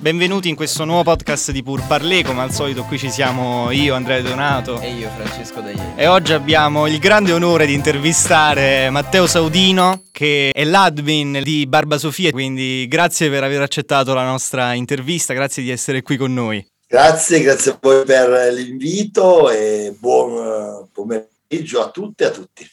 benvenuti in questo nuovo podcast di Pur Parlé, come al solito qui ci siamo io, Andrea Donato e io, Francesco Daglieri. E oggi abbiamo il grande onore di intervistare Matteo Saudino, che è l'admin di Barba Sofia, quindi grazie per aver accettato la nostra intervista, grazie di essere qui con noi. Grazie, grazie a voi per l'invito e buon eh, pomeriggio a tutte e a tutti.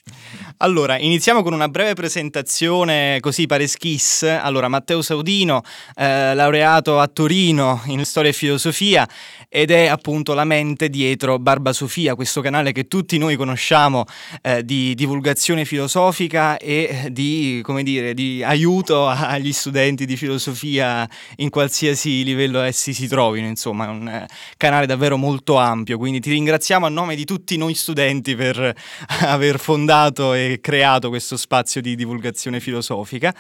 Allora, iniziamo con una breve presentazione così pare schiss. Allora, Matteo Saudino, eh, laureato a Torino in storia e filosofia ed è appunto la mente dietro Barba Sofia, questo canale che tutti noi conosciamo eh, di divulgazione filosofica e di, come dire, di aiuto agli studenti di filosofia in qualsiasi livello essi si trovino, insomma, è un eh, canale davvero molto ampio, quindi ti ringraziamo a nome di tutti noi studenti per aver fondato e creato questo spazio di divulgazione filosofica.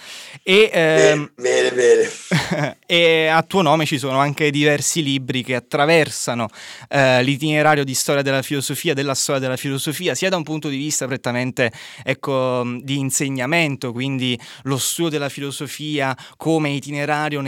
E, ehm, bene, bene. e a tuo nome ci sono anche diversi libri che attraversano eh, l'itinerario di storia della filosofia, della storia della filosofia, sia da un punto di vista prettamente ecco, di insegnamento, quindi lo studio della filosofia come itinerario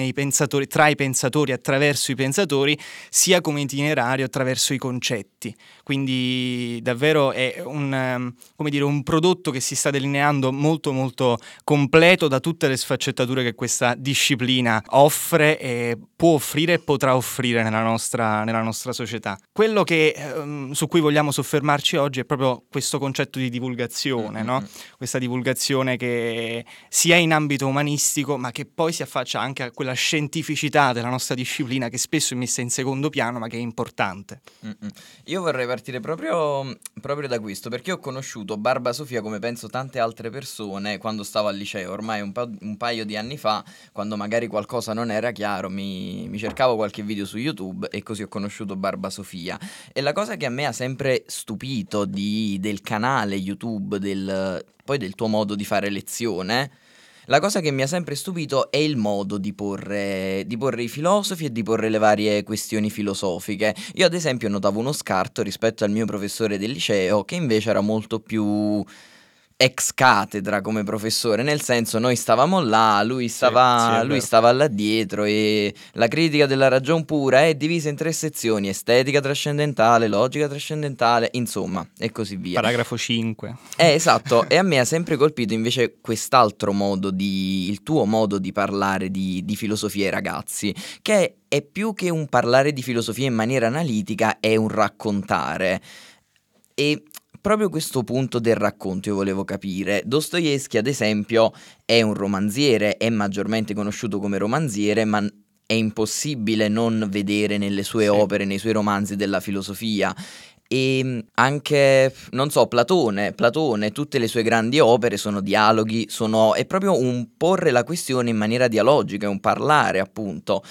tra i pensatori, attraverso i pensatori, sia come itinerario attraverso i concetti. Quindi davvero è un, ehm, dire, un prodotto che si sta delineando molto molto completo da tutte le sfaccettature che questa disciplina offre e può offrire e potrà offrire nella nostra, nella nostra società. Quello che, ehm, su cui vogliamo soffermarci oggi è proprio questo concetto di divulgazione, mm-hmm. no? questa divulgazione che sia in ambito umanistico ma che poi si affaccia anche a quella scientificità della nostra disciplina che spesso è messa in secondo piano ma che è importante. Mm-hmm. Io vorrei partire proprio, proprio da questo, perché ho conosciuto Barba Sofia come penso tante altre persone quando stavo al liceo, ormai un, pa- un paio di anni fa, quando magari qualcosa non era chiaro, mi, mi cercavo qualche video su YouTube e così ho conosciuto Barba Sofia. E la cosa che a me ha sempre stupito di, del canale YouTube, del, poi del tuo modo di fare lezione, la cosa che mi ha sempre stupito è il modo di porre, di porre, i filosofi e di porre le varie questioni filosofiche. Io ad esempio notavo uno scarto rispetto al mio professore del liceo che invece era molto più ex cattedra come professore, nel senso noi stavamo là, lui stava, sì, lui stava là dietro e la critica della ragion pura è divisa in tre sezioni, estetica trascendentale, logica trascendentale, insomma, e così via. Paragrafo 5. Eh, esatto, e a me ha sempre colpito invece quest'altro modo di, il tuo modo di parlare di, di filosofia ai ragazzi, che è più che un parlare di filosofia in maniera analitica, è un raccontare. E proprio questo punto del racconto io volevo capire. Dostoevsky, ad esempio, è un romanziere, è maggiormente conosciuto come romanziere, ma è impossibile non vedere nelle sue sì. opere, nei suoi romanzi della filosofia. E anche, non so, Platone, Platone, tutte le sue grandi opere sono dialoghi, sono, è proprio un porre la questione in maniera dialogica, è un parlare appunto.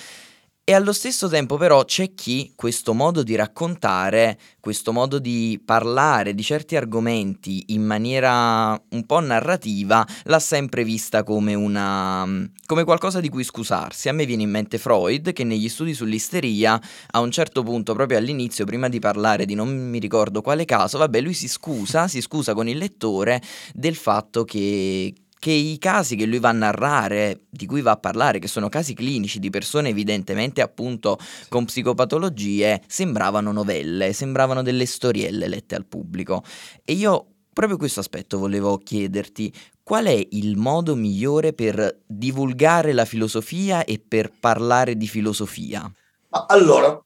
E allo stesso tempo però c'è chi questo modo di raccontare, questo modo di parlare di certi argomenti in maniera un po' narrativa, l'ha sempre vista come una come qualcosa di cui scusarsi. A me viene in mente Freud che negli studi sull'isteria a un certo punto proprio all'inizio prima di parlare di non mi ricordo quale caso, vabbè, lui si scusa, si scusa con il lettore del fatto che che i casi che lui va a narrare, di cui va a parlare, che sono casi clinici di persone evidentemente appunto con psicopatologie, sembravano novelle, sembravano delle storielle lette al pubblico. E io proprio questo aspetto volevo chiederti, qual è il modo migliore per divulgare la filosofia e per parlare di filosofia? Allora,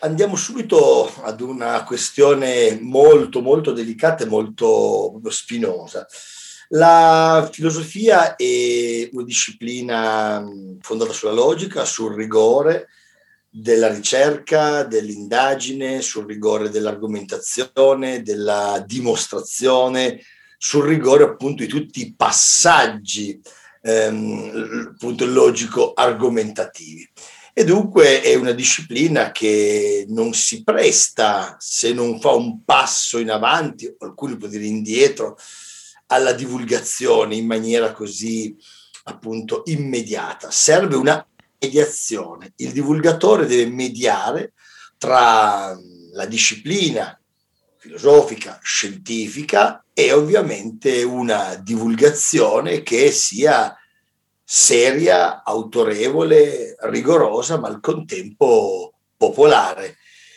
andiamo subito ad una questione molto molto delicata e molto spinosa. La filosofia è una disciplina fondata sulla logica, sul rigore della ricerca, dell'indagine, sul rigore dell'argomentazione, della dimostrazione, sul rigore appunto di tutti i passaggi ehm, logico-argomentativi. E dunque è una disciplina che non si presta, se non fa un passo in avanti, qualcuno può dire indietro, alla divulgazione in maniera così appunto immediata. Serve una mediazione. Il divulgatore deve mediare tra la disciplina filosofica, scientifica e ovviamente una divulgazione che sia seria, autorevole, rigorosa, ma al contempo popolare.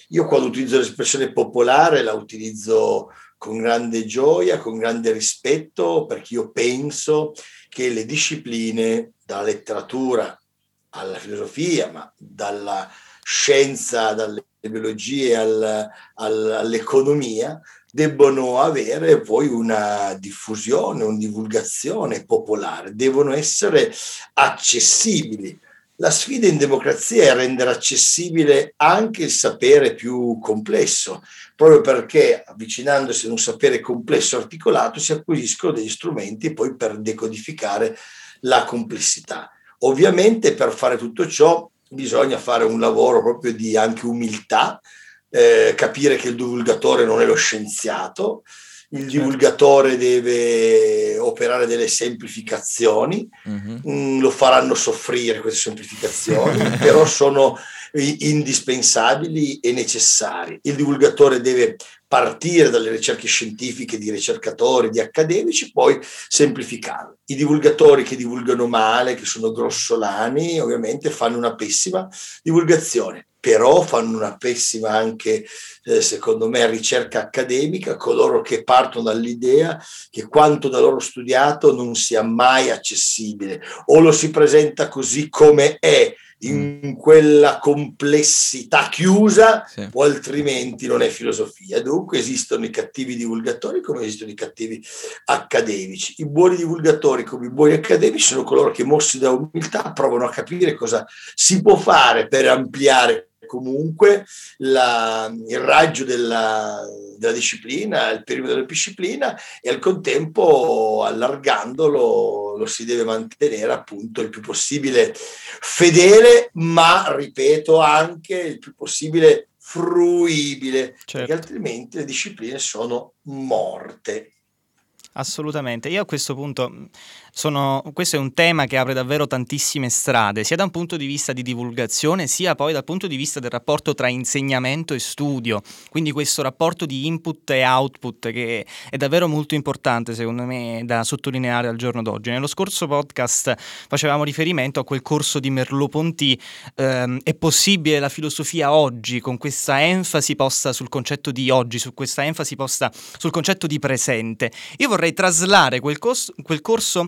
Io quando utilizzo l'espressione popolare la utilizzo con grande gioia, con grande rispetto, perché io penso che le discipline, dalla letteratura alla filosofia, ma dalla scienza, dalle biologie al, al, all'economia, debbono avere poi una diffusione, una divulgazione popolare, devono essere accessibili. La sfida in democrazia è rendere accessibile anche il sapere più complesso, proprio perché avvicinandosi ad un sapere complesso articolato si acquisiscono degli strumenti poi per decodificare la complessità. Ovviamente per fare tutto ciò bisogna fare un lavoro proprio di anche umiltà, eh, capire che il divulgatore non è lo scienziato, il certo. divulgatore deve operare delle semplificazioni, uh-huh. mm, lo faranno soffrire queste semplificazioni, però sono indispensabili e necessari. Il divulgatore deve partire dalle ricerche scientifiche di ricercatori, di accademici, poi semplificarle. I divulgatori che divulgano male, che sono grossolani, ovviamente fanno una pessima divulgazione, però fanno una pessima anche, eh, secondo me, ricerca accademica, coloro che partono dall'idea che quanto da loro studiato non sia mai accessibile o lo si presenta così come è in mm. quella complessità chiusa sì. o altrimenti non è filosofia. Dunque esistono i cattivi divulgatori come esistono i cattivi accademici. I buoni divulgatori come i buoni accademici sono coloro che mossi da umiltà provano a capire cosa si può fare per ampliare comunque la, il raggio della, della, disciplina, il perimetro della disciplina e al contempo allargandolo lo si deve mantenere appunto il più possibile fedele, ma ripeto anche il più possibile fruibile, certo. perché altrimenti le discipline sono morte. Assolutamente. Io a questo punto sono, questo è un tema che apre davvero tantissime strade, sia da un punto di vista di divulgazione, sia poi dal punto di vista del rapporto tra insegnamento e studio. Quindi questo rapporto di input e output che è davvero molto importante, secondo me, da sottolineare al giorno d'oggi. Nello scorso podcast facevamo riferimento a quel corso di Merleau-Ponty, ehm, è possibile la filosofia oggi con questa enfasi posta sul concetto di oggi, su questa enfasi posta sul concetto di presente. Io vorrei traslare quel, cos- quel corso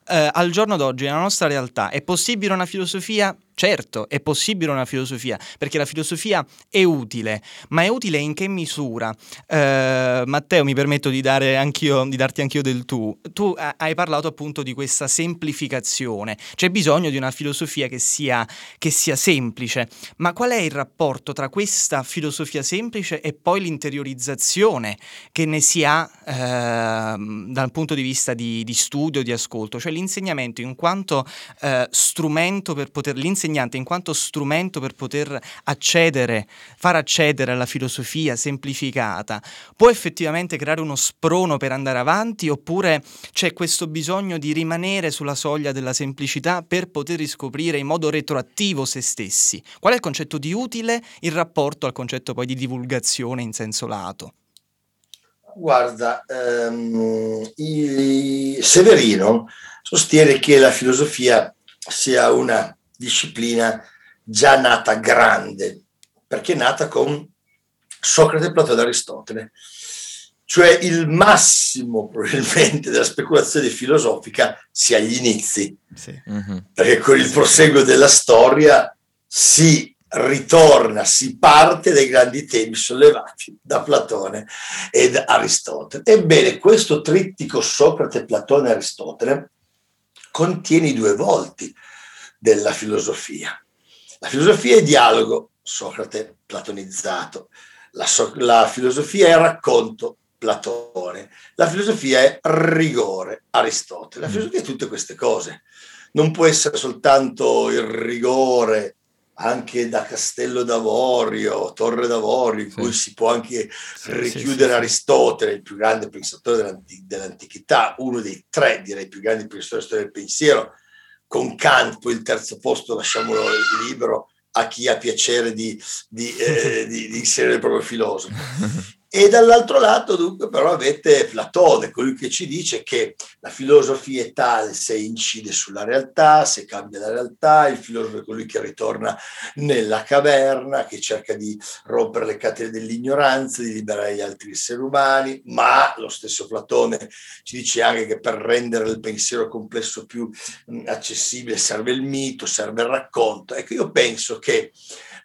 eh, al giorno d'oggi, nella nostra realtà, è possibile una filosofia Certo, è possibile una filosofia, perché la filosofia è utile, ma è utile in che misura? Eh, Matteo, mi permetto di, di darti anch'io del tu. Tu hai parlato appunto di questa semplificazione, c'è bisogno di una filosofia che sia, che sia semplice, ma qual è il rapporto tra questa filosofia semplice e poi l'interiorizzazione che ne si ha eh, dal punto di vista di, di, studio, di ascolto, cioè l'insegnamento in quanto eh, strumento per poter l'insegnante in quanto strumento per poter accedere, far accedere alla filosofia semplificata, può effettivamente creare uno sprono per andare avanti oppure c'è questo bisogno di rimanere sulla soglia della semplicità per poter riscoprire in modo retroattivo se stessi? Qual è il concetto di utile in rapporto al concetto poi di divulgazione in senso lato? Guarda, um, Severino sostiene che la filosofia sia una disciplina già nata grande, perché è nata con Socrate, Platone e Aristotele. Cioè il massimo probabilmente della speculazione filosofica sia agli inizi, sì. mm-hmm. perché con il proseguo della storia si ritorna, si parte dai grandi temi sollevati da Platone ed Aristotele. Ebbene, questo trittico Socrate, Platone e Aristotele contiene i due volti della filosofia. La filosofia è dialogo, Socrate platonizzato, la, so- la filosofia è racconto, Platone, la filosofia è rigore, Aristotele. La mm. filosofia è tutte queste cose. Non può essere soltanto il rigore anche da Castello d'Avorio, Torre d'Avorio, in sì. cui si può anche sì, richiudere sì, Aristotele, il più grande pensatore dell'anti- dell'antichità, uno dei tre, direi, più grandi pensatori del pensiero, con Kant, poi il terzo posto lasciamolo libero a chi ha piacere di, di, eh, di, di inserire il proprio filosofo. E dall'altro lato, dunque, però avete Platone, colui che ci dice che la filosofia è tale se incide sulla realtà, se cambia la realtà, il filosofo è colui che ritorna nella caverna, che cerca di rompere le catene dell'ignoranza, di liberare gli altri esseri umani, ma lo stesso Platone ci dice anche che per rendere il pensiero complesso più accessibile serve il mito, serve il racconto. Ecco, io penso che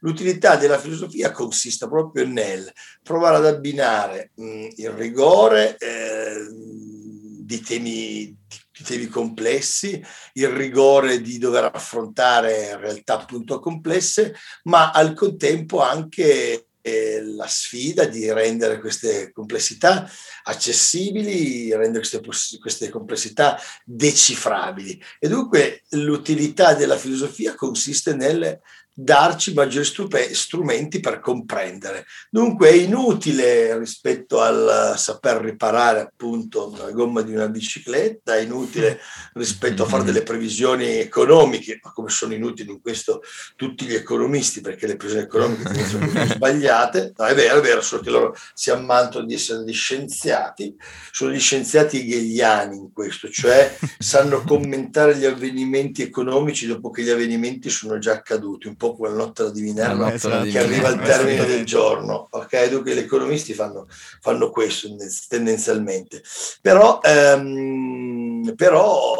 L'utilità della filosofia consiste proprio nel provare ad abbinare mh, mm, il rigore eh, di, temi, di temi complessi, il rigore di dover affrontare realtà appunto complesse, ma al contempo anche eh, la sfida di rendere queste complessità accessibili, rendere queste, queste, complessità decifrabili. E dunque l'utilità della filosofia consiste nel darci maggiori strumenti per comprendere. Dunque è inutile rispetto al saper riparare appunto la gomma di una bicicletta, è inutile rispetto a fare delle previsioni economiche, ma come sono inutili in questo tutti gli economisti, perché le previsioni economiche sono sbagliate, no, è vero, è vero, solo che loro si ammantano di essere degli scienziati, sono gli scienziati hegeliani in questo, cioè sanno commentare gli avvenimenti economici dopo che gli avvenimenti sono già accaduti, un po' po' quella notte di Minerva che arriva al termine del giorno. Ok, dunque gli economisti fanno, fanno questo tendenzialmente. Però, ehm, però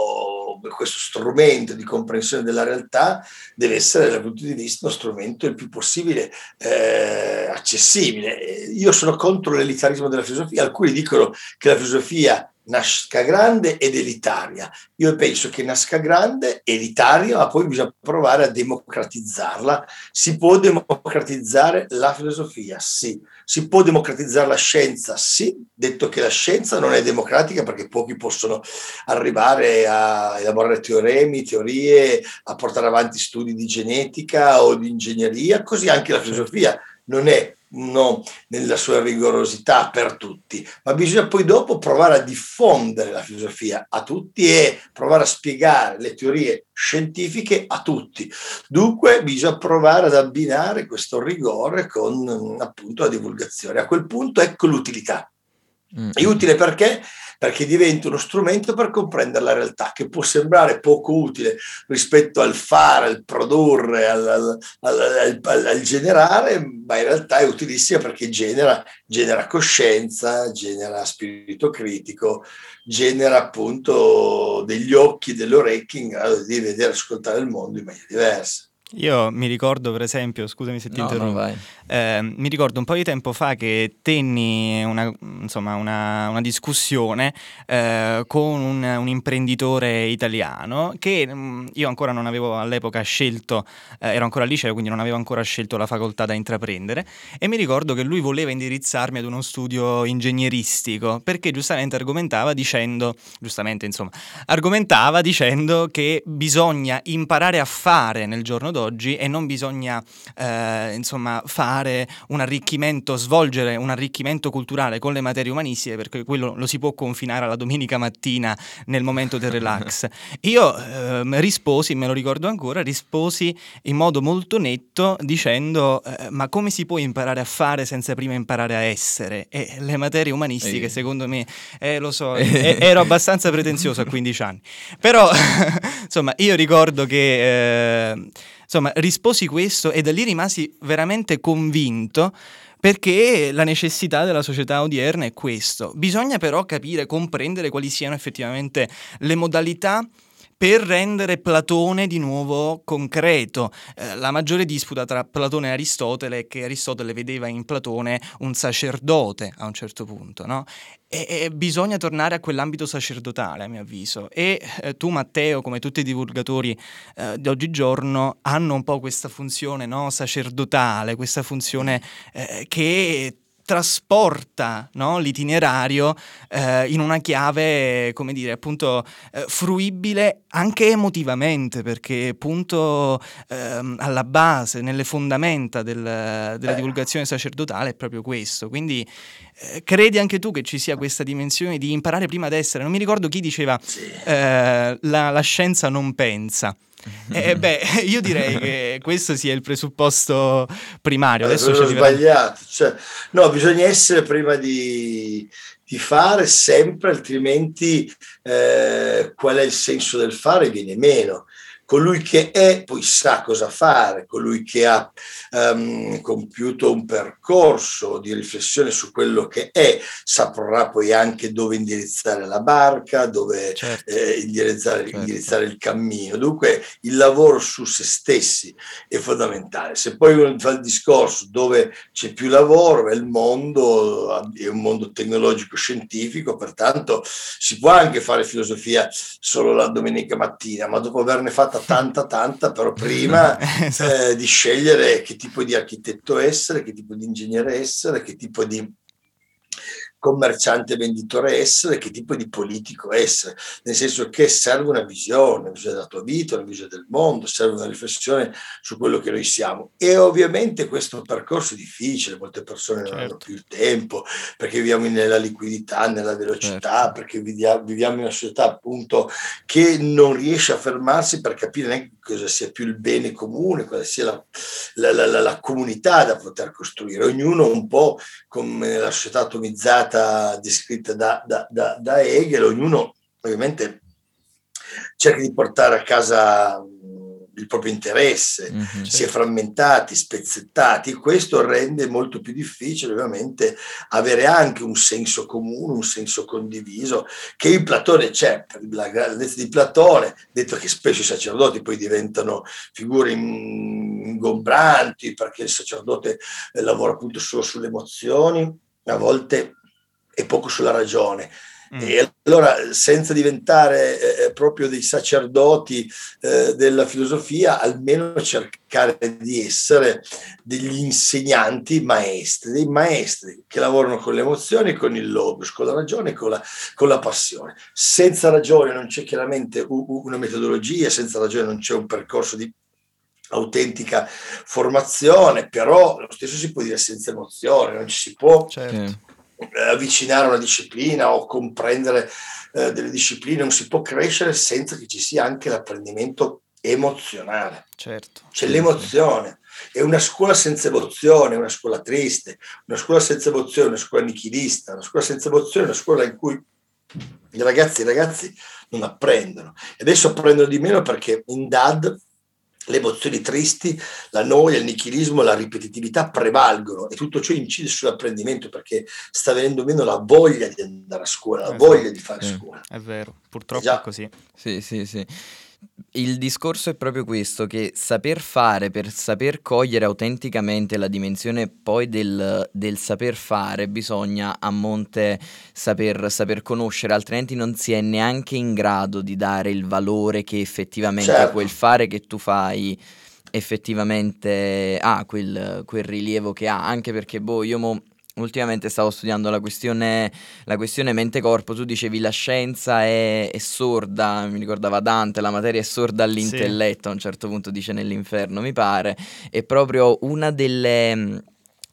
questo strumento di comprensione della realtà deve essere dal punto di vista uno strumento il più possibile eh, accessibile. Io sono contro l'elitarismo della filosofia, alcuni dicono che la filosofia nasca grande ed elitaria. Io penso che nasca grande, elitaria, ma poi bisogna provare a democratizzarla. Si può democratizzare la filosofia? Sì. Si può democratizzare la scienza? Sì, detto che la scienza non è democratica perché pochi possono arrivare a elaborare teoremi, teorie, a portare avanti studi di genetica o di ingegneria, così anche la filosofia non è no, nella sua rigorosità per tutti, ma bisogna poi dopo provare a diffondere la filosofia a tutti e provare a spiegare le teorie scientifiche a tutti. Dunque bisogna provare ad abbinare questo rigore con appunto la divulgazione. A quel punto ecco l'utilità. Mm. È utile perché? Perché diventa uno strumento per comprendere la realtà, che può sembrare poco utile rispetto al fare, al produrre, al, al, al, al generare, ma in realtà è utilissima perché genera, genera coscienza, genera spirito critico, genera appunto degli occhi, delle orecchie in grado di vedere e ascoltare il mondo in maniera diversa. Io mi ricordo, per esempio, scusami se ti no, interrompo, no, eh, mi ricordo un po' di tempo fa che tenni una, insomma, una, una discussione eh, con un, un, imprenditore italiano che mh, mm, io ancora non avevo all'epoca scelto, eh, ero ancora al liceo, quindi non avevo ancora scelto la facoltà da intraprendere e mi ricordo che lui voleva indirizzarmi ad uno studio ingegneristico perché giustamente argomentava dicendo, giustamente insomma, argomentava dicendo che bisogna imparare a fare nel giorno d'oggi e non bisogna eh, insomma fare un arricchimento, svolgere un arricchimento culturale con le materie umanistiche perché quello lo si può confinare alla domenica mattina nel momento del relax. Io eh, risposi, me lo ricordo ancora, risposi in modo molto netto dicendo eh, ma come si può imparare a fare senza prima imparare a essere? E le materie umanistiche Ehi. secondo me, eh, lo so, ero abbastanza pretenzioso a 15 anni, però insomma io ricordo che eh, Insomma, risposi questo e da lì rimasi veramente convinto perché la necessità della società odierna è questo. Bisogna però capire, comprendere quali siano effettivamente le modalità per rendere Platone di nuovo concreto. Eh, la maggiore disputa tra Platone e Aristotele è che Aristotele vedeva in Platone un sacerdote a un certo punto, no? e, e, bisogna tornare a quell'ambito sacerdotale, a mio avviso. E eh, tu, Matteo, come tutti i divulgatori eh, di oggigiorno, hanno un po' questa funzione no? sacerdotale, questa funzione eh, che trasporta no, l'itinerario eh, in una chiave, come dire, appunto eh, fruibile anche emotivamente, perché appunto ehm, alla base, nelle fondamenta del, della eh. divulgazione sacerdotale è proprio questo. Quindi eh, credi anche tu che ci sia questa dimensione di imparare prima ad essere? Non mi ricordo chi diceva sì. Eh, la, la scienza non pensa. Eh, beh, io direi che questo sia il presupposto primario. Adesso ho sbagliato. Cioè, no, bisogna essere prima di, di fare sempre, altrimenti eh, qual è il senso del fare viene meno colui che è poi sa cosa fare, colui che ha um, compiuto un percorso di riflessione su quello che è, saprà poi anche dove indirizzare la barca, dove certo. eh, indirizzare, certo. indirizzare, il cammino. Dunque il lavoro su se stessi è fondamentale. Se poi uno fa il discorso dove c'è più lavoro, è il mondo, è un mondo tecnologico-scientifico, pertanto si può anche fare filosofia solo la domenica mattina, ma dopo averne fatta fatta tanta, tanta, però prima esatto. eh, di scegliere che tipo di architetto essere, che tipo di ingegnere essere, che tipo di commerciante venditore essere, che tipo di politico essere, nel senso che serve una visione, una visione della tua vita, una visione del mondo, serve una riflessione su quello che noi siamo. E ovviamente questo percorso è difficile, molte persone certo. non hanno certo. più il tempo, perché viviamo nella liquidità, nella velocità, certo. perché viviamo in una società appunto che non riesce a fermarsi per capire neanche cosa sia più il bene comune, cosa sia la, la, la, la comunità da poter costruire. Ognuno un po' come la società atomizzata descritta da, da, da, da Hegel, ognuno ovviamente cerca di portare a casa il proprio interesse, mm-hmm, si è frammentati, spezzettati, questo rende molto più difficile ovviamente avere anche un senso comune, un senso condiviso, che in Platone c'è, la grandezza di Platone, detto che spesso i sacerdoti poi diventano figure ingombranti perché il sacerdote eh, lavora appunto solo sulle emozioni, a volte e poco sulla ragione. Mm. E allora, senza diventare eh, eh, proprio dei sacerdoti eh, della filosofia, almeno cercare di essere degli insegnanti maestri, dei maestri che lavorano con le emozioni, con il logos, con la ragione, con la, con la passione. Senza ragione non c'è chiaramente una metodologia, senza ragione non c'è un percorso di autentica formazione, però lo stesso si può dire senza emozione, non ci si può certo avvicinare una disciplina o comprendere eh, delle discipline, non si può crescere senza che ci sia anche l'apprendimento emozionale. Certo. C'è l'emozione. È una scuola senza emozione, una scuola triste, una scuola senza emozione, una scuola nichilista, una scuola senza emozione, una scuola in cui i ragazzi e i ragazzi non apprendono. E adesso apprendono di meno perché in DAD le emozioni tristi, la noia, il nichilismo, la ripetitività prevalgono e tutto ciò incide sull'apprendimento perché sta venendo meno la voglia di andare a scuola, la esatto. voglia di fare sì. scuola. È vero, purtroppo è così. Sì, sì, sì. Il discorso è proprio questo, che saper fare per saper cogliere autenticamente la dimensione poi del, del saper fare bisogna a monte saper, saper, conoscere, altrimenti non si è neanche in grado di dare il valore che effettivamente certo. quel fare che tu fai effettivamente ha, quel, quel rilievo che ha, anche perché boh, io mo Ultimamente stavo studiando la questione, la questione mente-corpo, tu dicevi la scienza è, è, sorda, mi ricordava Dante, la materia è sorda all'intelletto, sì. a un certo punto dice nell'inferno, mi pare, è proprio una delle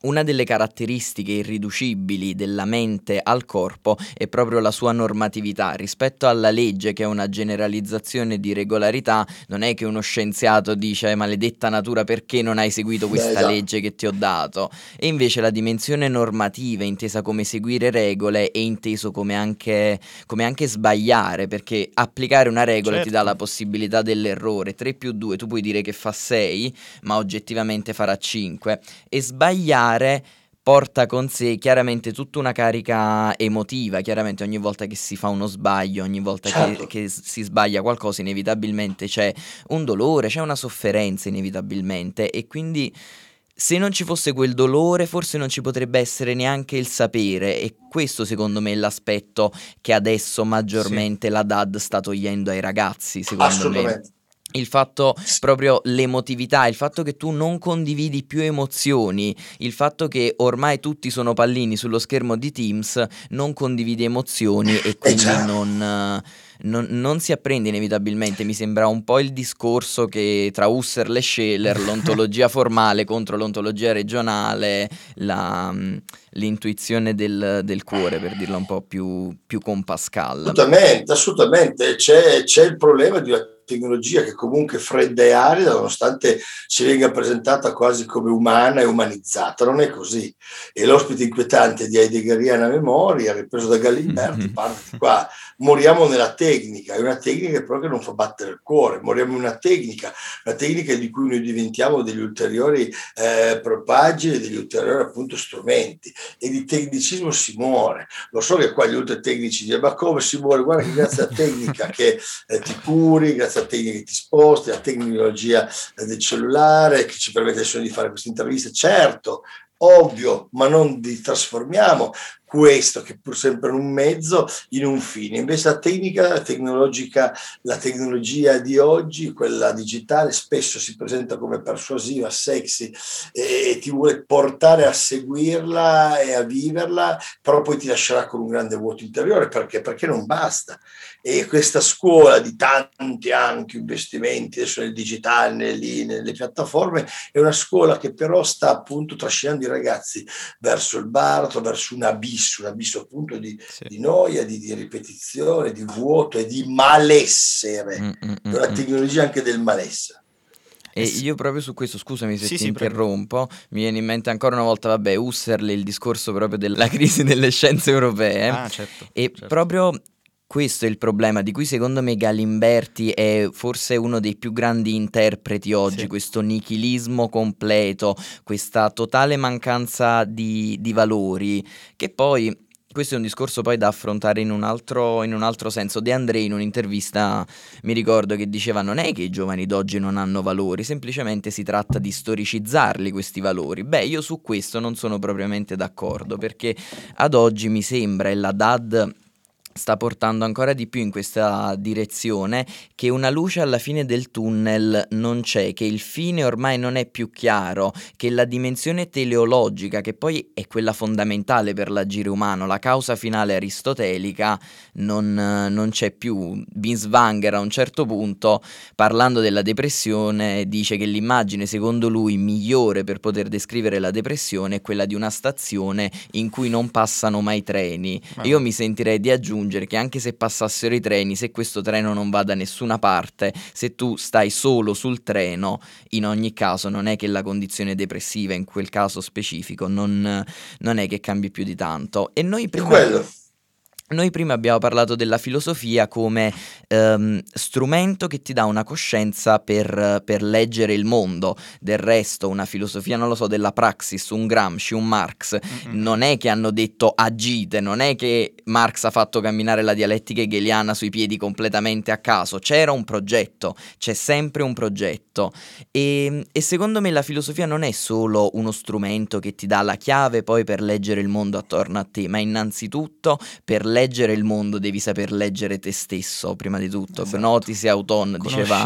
una delle caratteristiche irriducibili della mente al corpo è proprio la sua normatività. Rispetto alla legge, che è una generalizzazione di regolarità, non è che uno scienziato dice maledetta natura perché non hai seguito questa Beh, esatto. legge che ti ho dato. E invece la dimensione normativa, intesa come seguire regole, è inteso come anche, come anche sbagliare, perché applicare una regola certo. ti dà la certo. possibilità dell'errore. 3 più 2, tu puoi dire che fa 6, ma oggettivamente farà 5. E sbagliare fare porta con sé chiaramente tutta una carica emotiva, chiaramente ogni volta che si fa uno sbaglio, ogni volta certo. che, che, si sbaglia qualcosa, inevitabilmente c'è un dolore, c'è una sofferenza inevitabilmente e quindi se non ci fosse quel dolore forse non ci potrebbe essere neanche il sapere e questo secondo me è l'aspetto che adesso maggiormente sì. la DAD sta togliendo ai ragazzi, secondo me il fatto proprio l'emotività, il fatto che tu non condividi più emozioni, il fatto che ormai tutti sono pallini sullo schermo di Teams, non condividi emozioni e quindi non, non, non, si apprende inevitabilmente. Mi sembra un po' il discorso che tra Husserl e Scheller, l'ontologia formale contro l'ontologia regionale, la, l'intuizione del, del, cuore, per dirla un po' più, più con Pascal. Assolutamente, assolutamente. C'è, c'è il problema di una tecnologia che comunque fredda e arida, nonostante ci venga presentata quasi come umana e umanizzata, non è così. E l'ospite inquietante di Heideggeriana Memoria, ripreso da Galimberti, parte di qua, moriamo nella tecnica, è una tecnica però che non fa battere il cuore, moriamo in una tecnica, una tecnica di cui noi diventiamo degli ulteriori eh, propagini, degli ulteriori appunto strumenti e di tecnicismo si muore. Lo so che qua gli ultra tecnici dicono ma come si muore? Guarda che grazie alla tecnica che eh, ti curi, grazie alla tecnica che ti sposti, alla tecnologia del cellulare che ci permette di fare queste interviste, certo, ovvio, ma non di trasformiamo questo, che pur sempre un mezzo, in un fine. Invece la tecnica, la tecnologica, la tecnologia di oggi, quella digitale, spesso si presenta come persuasiva, sexy e ti vuole portare a seguirla e a viverla, però poi ti lascerà con un grande vuoto interiore perché, perché non basta. E questa scuola di tanti anche investimenti adesso nel digitale, nelle, nelle piattaforme, è una scuola che però sta appunto trascinando i ragazzi verso il baratro, verso un abisso abisso, un abisso appunto di, sì. di noia, di, di, ripetizione, di vuoto e di malessere. Mm, mm, mm, una tecnologia anche del malessere. E io proprio su questo, scusami se sì, ti sì, interrompo, prego. mi viene in mente ancora una volta, vabbè, Husserl, il discorso proprio della crisi delle scienze europee. Ah, certo, e certo. proprio questo è il problema di cui secondo me Galimberti è forse uno dei più grandi interpreti oggi, sì. questo nichilismo completo, questa totale mancanza di, di valori, che poi questo è un discorso poi da affrontare in un, altro, in un altro, senso. De André in un'intervista mi ricordo che diceva non è che i giovani d'oggi non hanno valori, semplicemente si tratta di storicizzarli questi valori. Beh, io su questo non sono propriamente d'accordo perché ad oggi mi sembra, e la DAD sta portando ancora di più in questa direzione che una luce alla fine del tunnel non c'è, che il fine ormai non è più chiaro, che la dimensione teleologica, che poi è quella fondamentale per l'agire umano, la causa finale aristotelica, non, non c'è più. Binswanger a un certo punto, parlando della depressione, dice che l'immagine secondo lui migliore per poter descrivere la depressione è quella di una stazione in cui non passano mai treni. Io mi sentirei di aggiungere aggiungere che anche se passassero i treni, se questo treno non va da nessuna parte, se tu stai solo sul treno, in ogni caso non è che la condizione depressiva in quel caso specifico non, non è che cambi più di tanto. E noi prima... Quello noi prima abbiamo parlato della filosofia come ehm, strumento che ti dà una coscienza per, per, leggere il mondo. Del resto, una filosofia, non lo so, della praxis, un Gramsci, un Marx, mm-hmm. non è che hanno detto agite, non è che Marx ha fatto camminare la dialettica hegeliana sui piedi completamente a caso. C'era un progetto, c'è sempre un progetto. E, e secondo me la filosofia non è solo uno strumento che ti dà la chiave poi per leggere il mondo attorno a te, ma innanzitutto per leggere leggere il mondo devi saper leggere te stesso, prima di tutto. Esatto. Notis e auton, diceva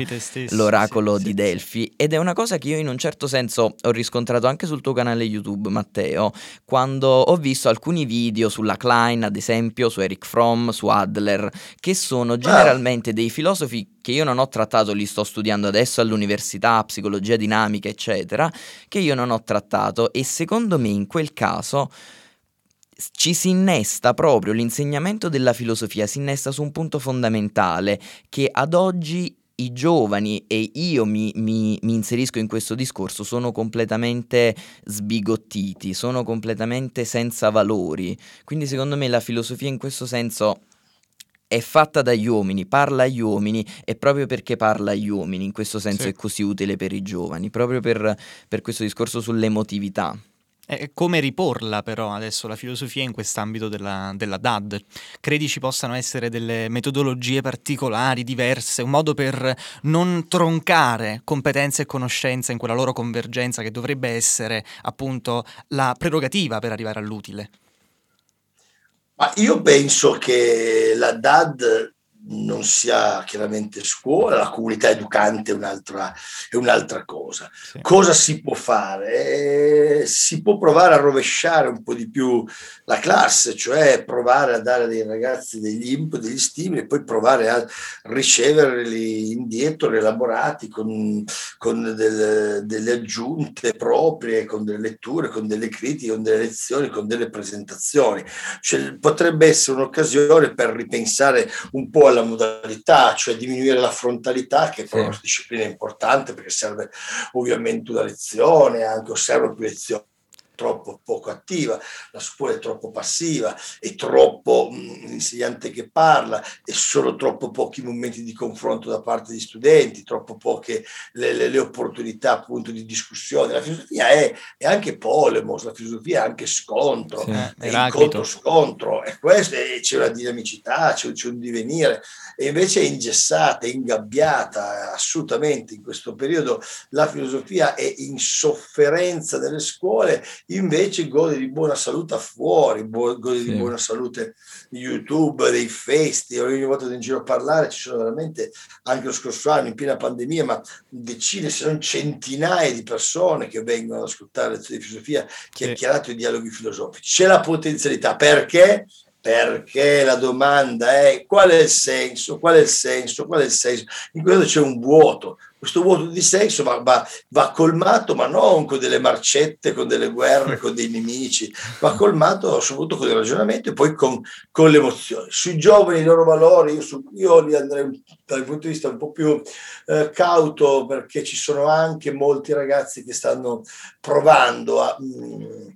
l'oracolo sì, di sì, Delfi. Sì. Ed è una cosa che io in un certo senso ho riscontrato anche sul tuo canale YouTube, Matteo, quando ho visto alcuni video sulla Klein, ad esempio, su Eric Fromm, su Adler, che sono ah. generalmente dei filosofi che io non ho trattato, li sto studiando adesso all'università, psicologia dinamica, eccetera, che io non ho trattato e secondo me in quel caso ci si innesta proprio l'insegnamento della filosofia, si innesta su un punto fondamentale che ad oggi i giovani, e io mi, mi, mi, inserisco in questo discorso, sono completamente sbigottiti, sono completamente senza valori. Quindi secondo me la filosofia in questo senso è fatta dagli uomini, parla agli uomini e proprio perché parla agli uomini in questo senso sì. è così utile per i giovani, proprio per, per questo discorso sull'emotività. E come riporla però adesso la filosofia in quest'ambito della, della, DAD? Credi ci possano essere delle metodologie particolari, diverse, un modo per non troncare competenze e conoscenze in quella loro convergenza che dovrebbe essere appunto la prerogativa per arrivare all'utile? Ma io penso che la DAD non sia chiaramente scuola, la comunità educante è un'altra, è un'altra cosa. Sì. Cosa si può fare? Eh, si può provare a rovesciare un po' di più la classe, cioè provare a dare ai ragazzi degli input, degli stimoli e poi provare a riceverli indietro, rielaborati con, con delle, delle aggiunte proprie, con delle letture, con delle critiche, con delle lezioni, con delle presentazioni. Cioè, potrebbe essere un'occasione per ripensare un po' alla quella modalità, cioè diminuire la frontalità, che è sì. una disciplina importante perché serve ovviamente una lezione, anche servono più lezioni troppo poco attiva, la scuola è troppo passiva, è troppo mh, l'insegnante che parla, e solo troppo pochi momenti di confronto da parte degli studenti, troppo poche le, le, le opportunità appunto di discussione. La filosofia è, è, anche polemos, la filosofia è anche scontro, sì, è incontro-scontro, e questo e c'è una dinamicità, c'è, c'è un divenire, e invece è ingessata, è ingabbiata assolutamente in questo periodo. La filosofia è in sofferenza nelle scuole invece gode di buona salute fuori, gode sì. di buona salute YouTube, dei festi, ogni volta che in giro a parlare ci sono veramente, anche lo scorso anno in piena pandemia, ma decine se non centinaia di persone che vengono ad ascoltare lezioni di filosofia, chiacchierato sì. i dialoghi filosofici. C'è la potenzialità, perché? perché la domanda è qual è il senso, qual è il senso, qual è il senso. In questo c'è un vuoto, questo vuoto di senso va, va, va, colmato, ma non con delle marcette, con delle guerre, con dei nemici, va colmato soprattutto con il ragionamento e poi con, con le emozioni. Sui giovani, i loro valori, io, su, io li andrei dal punto di vista un po' più eh, cauto perché ci sono anche molti ragazzi che stanno provando a... Mh,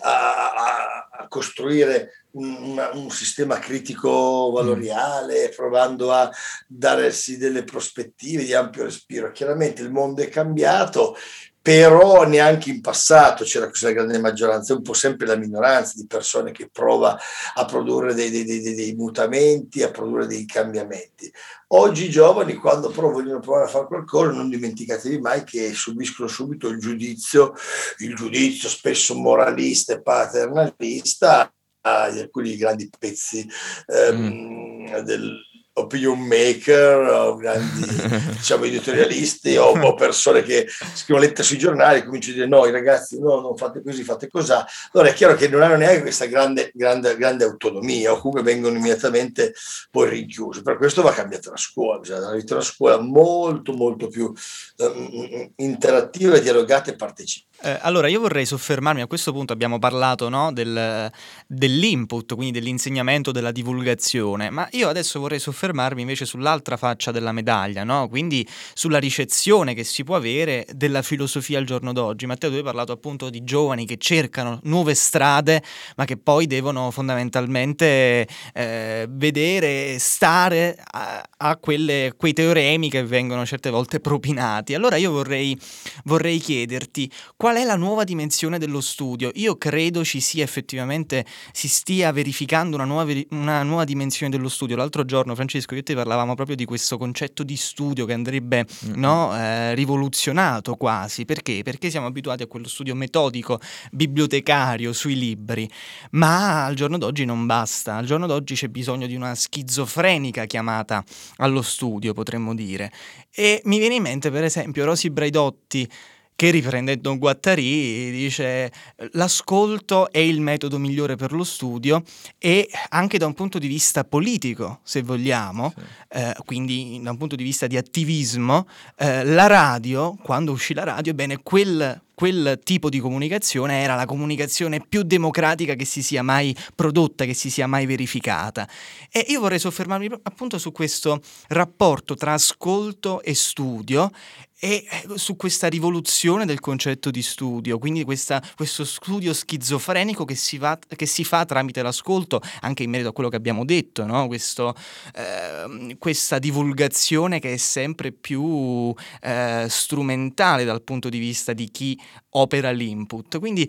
a, a, a costruire un, un, sistema critico valoriale, mm. provando a darsi delle prospettive di ampio respiro. Chiaramente il mondo è cambiato, però neanche in passato c'era questa grande maggioranza, è un po' sempre la minoranza di persone che prova a produrre dei, dei, dei, dei mutamenti, a produrre dei cambiamenti. Oggi i giovani, quando però vogliono provare a fare qualcosa, non dimenticatevi mai che subiscono subito il giudizio, il giudizio spesso moralista e paternalista di alcuni grandi pezzi ehm, mm. del opinion maker o grandi diciamo, editorialisti o, o, persone che scrivono lettere sui giornali e cominciano a dire no, i ragazzi no, non fate così, fate così. Allora è chiaro che non hanno neanche questa grande, grande, grande autonomia o comunque vengono immediatamente poi rinchiusi. Per questo va cambiata la scuola, bisogna avere una scuola molto molto più um, interattiva, dialogata e partecipativa. Eh, allora, io vorrei soffermarmi a questo punto, abbiamo parlato no, del, dell'input, quindi dell'insegnamento, della divulgazione, ma io adesso vorrei soffermarmi invece sull'altra faccia della medaglia, no? quindi sulla ricezione che si può avere della filosofia al giorno d'oggi. Matteo, tu hai parlato appunto di giovani che cercano nuove strade, ma che poi devono fondamentalmente eh, vedere, stare a, a quelle, quei teoremi che vengono certe volte propinati. Allora io vorrei, vorrei chiederti qual qual è la nuova dimensione dello studio? Io credo ci sia effettivamente, si stia verificando una nuova, una nuova dimensione dello studio. L'altro giorno, Francesco, io e te parlavamo proprio di questo concetto di studio che andrebbe mm-hmm. no, eh, rivoluzionato quasi. Perché? Perché siamo abituati a quello studio metodico, bibliotecario, sui libri. Ma al giorno d'oggi non basta. Al giorno d'oggi c'è bisogno di una schizofrenica chiamata allo studio, potremmo dire. E mi viene in mente, per esempio, Rosy Braidotti che riprendendo Guattari dice l'ascolto è il metodo migliore per lo studio e anche da un punto di vista politico, se vogliamo, sì. eh, quindi da un punto di vista di attivismo, eh, la radio, quando uscì la radio, ebbene quel quel tipo di comunicazione era la comunicazione più democratica che si sia mai prodotta, che si sia mai verificata. E io vorrei soffermarmi appunto su questo rapporto tra ascolto e studio e eh, su questa rivoluzione del concetto di studio, quindi questa, questo studio schizofrenico che si, va, che si, fa tramite l'ascolto, anche in merito a quello che abbiamo detto, no? questo, eh, questa divulgazione che è sempre più eh, strumentale dal punto di vista di chi opera l'input. Quindi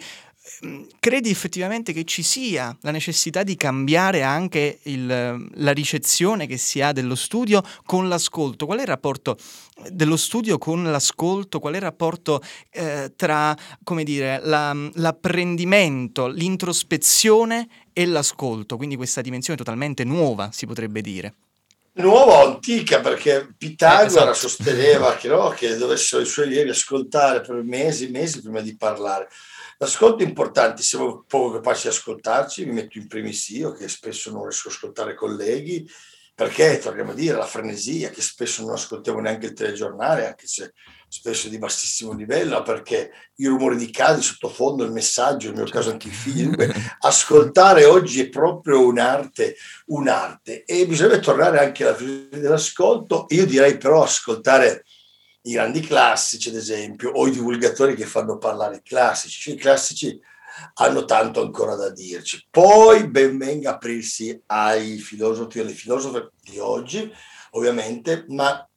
credi effettivamente che ci sia la necessità di cambiare anche il, la ricezione che si ha dello studio con l'ascolto? Qual è il rapporto dello studio con l'ascolto? Qual è il rapporto eh, tra, come dire, la, l'apprendimento, l'introspezione e l'ascolto? Quindi questa dimensione totalmente nuova, si potrebbe dire. Nuova o antica perché Pitagora eh, esatto. sosteneva che, no, che dovessero i suoi allievi ascoltare per mesi e mesi prima di parlare. L'ascolto è importante, siamo poco capaci di ascoltarci, mi metto in primis io che spesso non riesco a ascoltare colleghi, perché torniamo a dire la frenesia che spesso non ascoltiamo neanche il telegiornale, anche se spesso di bassissimo livello, perché i rumori di casa, il sottofondo, il messaggio, nel mio caso anche i figli, dunque ascoltare oggi è proprio un'arte, un'arte. E bisogna tornare anche alla filosofia dell'ascolto, io direi però ascoltare i grandi classici, ad esempio, o i divulgatori che fanno parlare i classici, cioè, i classici hanno tanto ancora da dirci. Poi ben venga aprirsi ai filosofi e alle filosofe di oggi, ovviamente, ma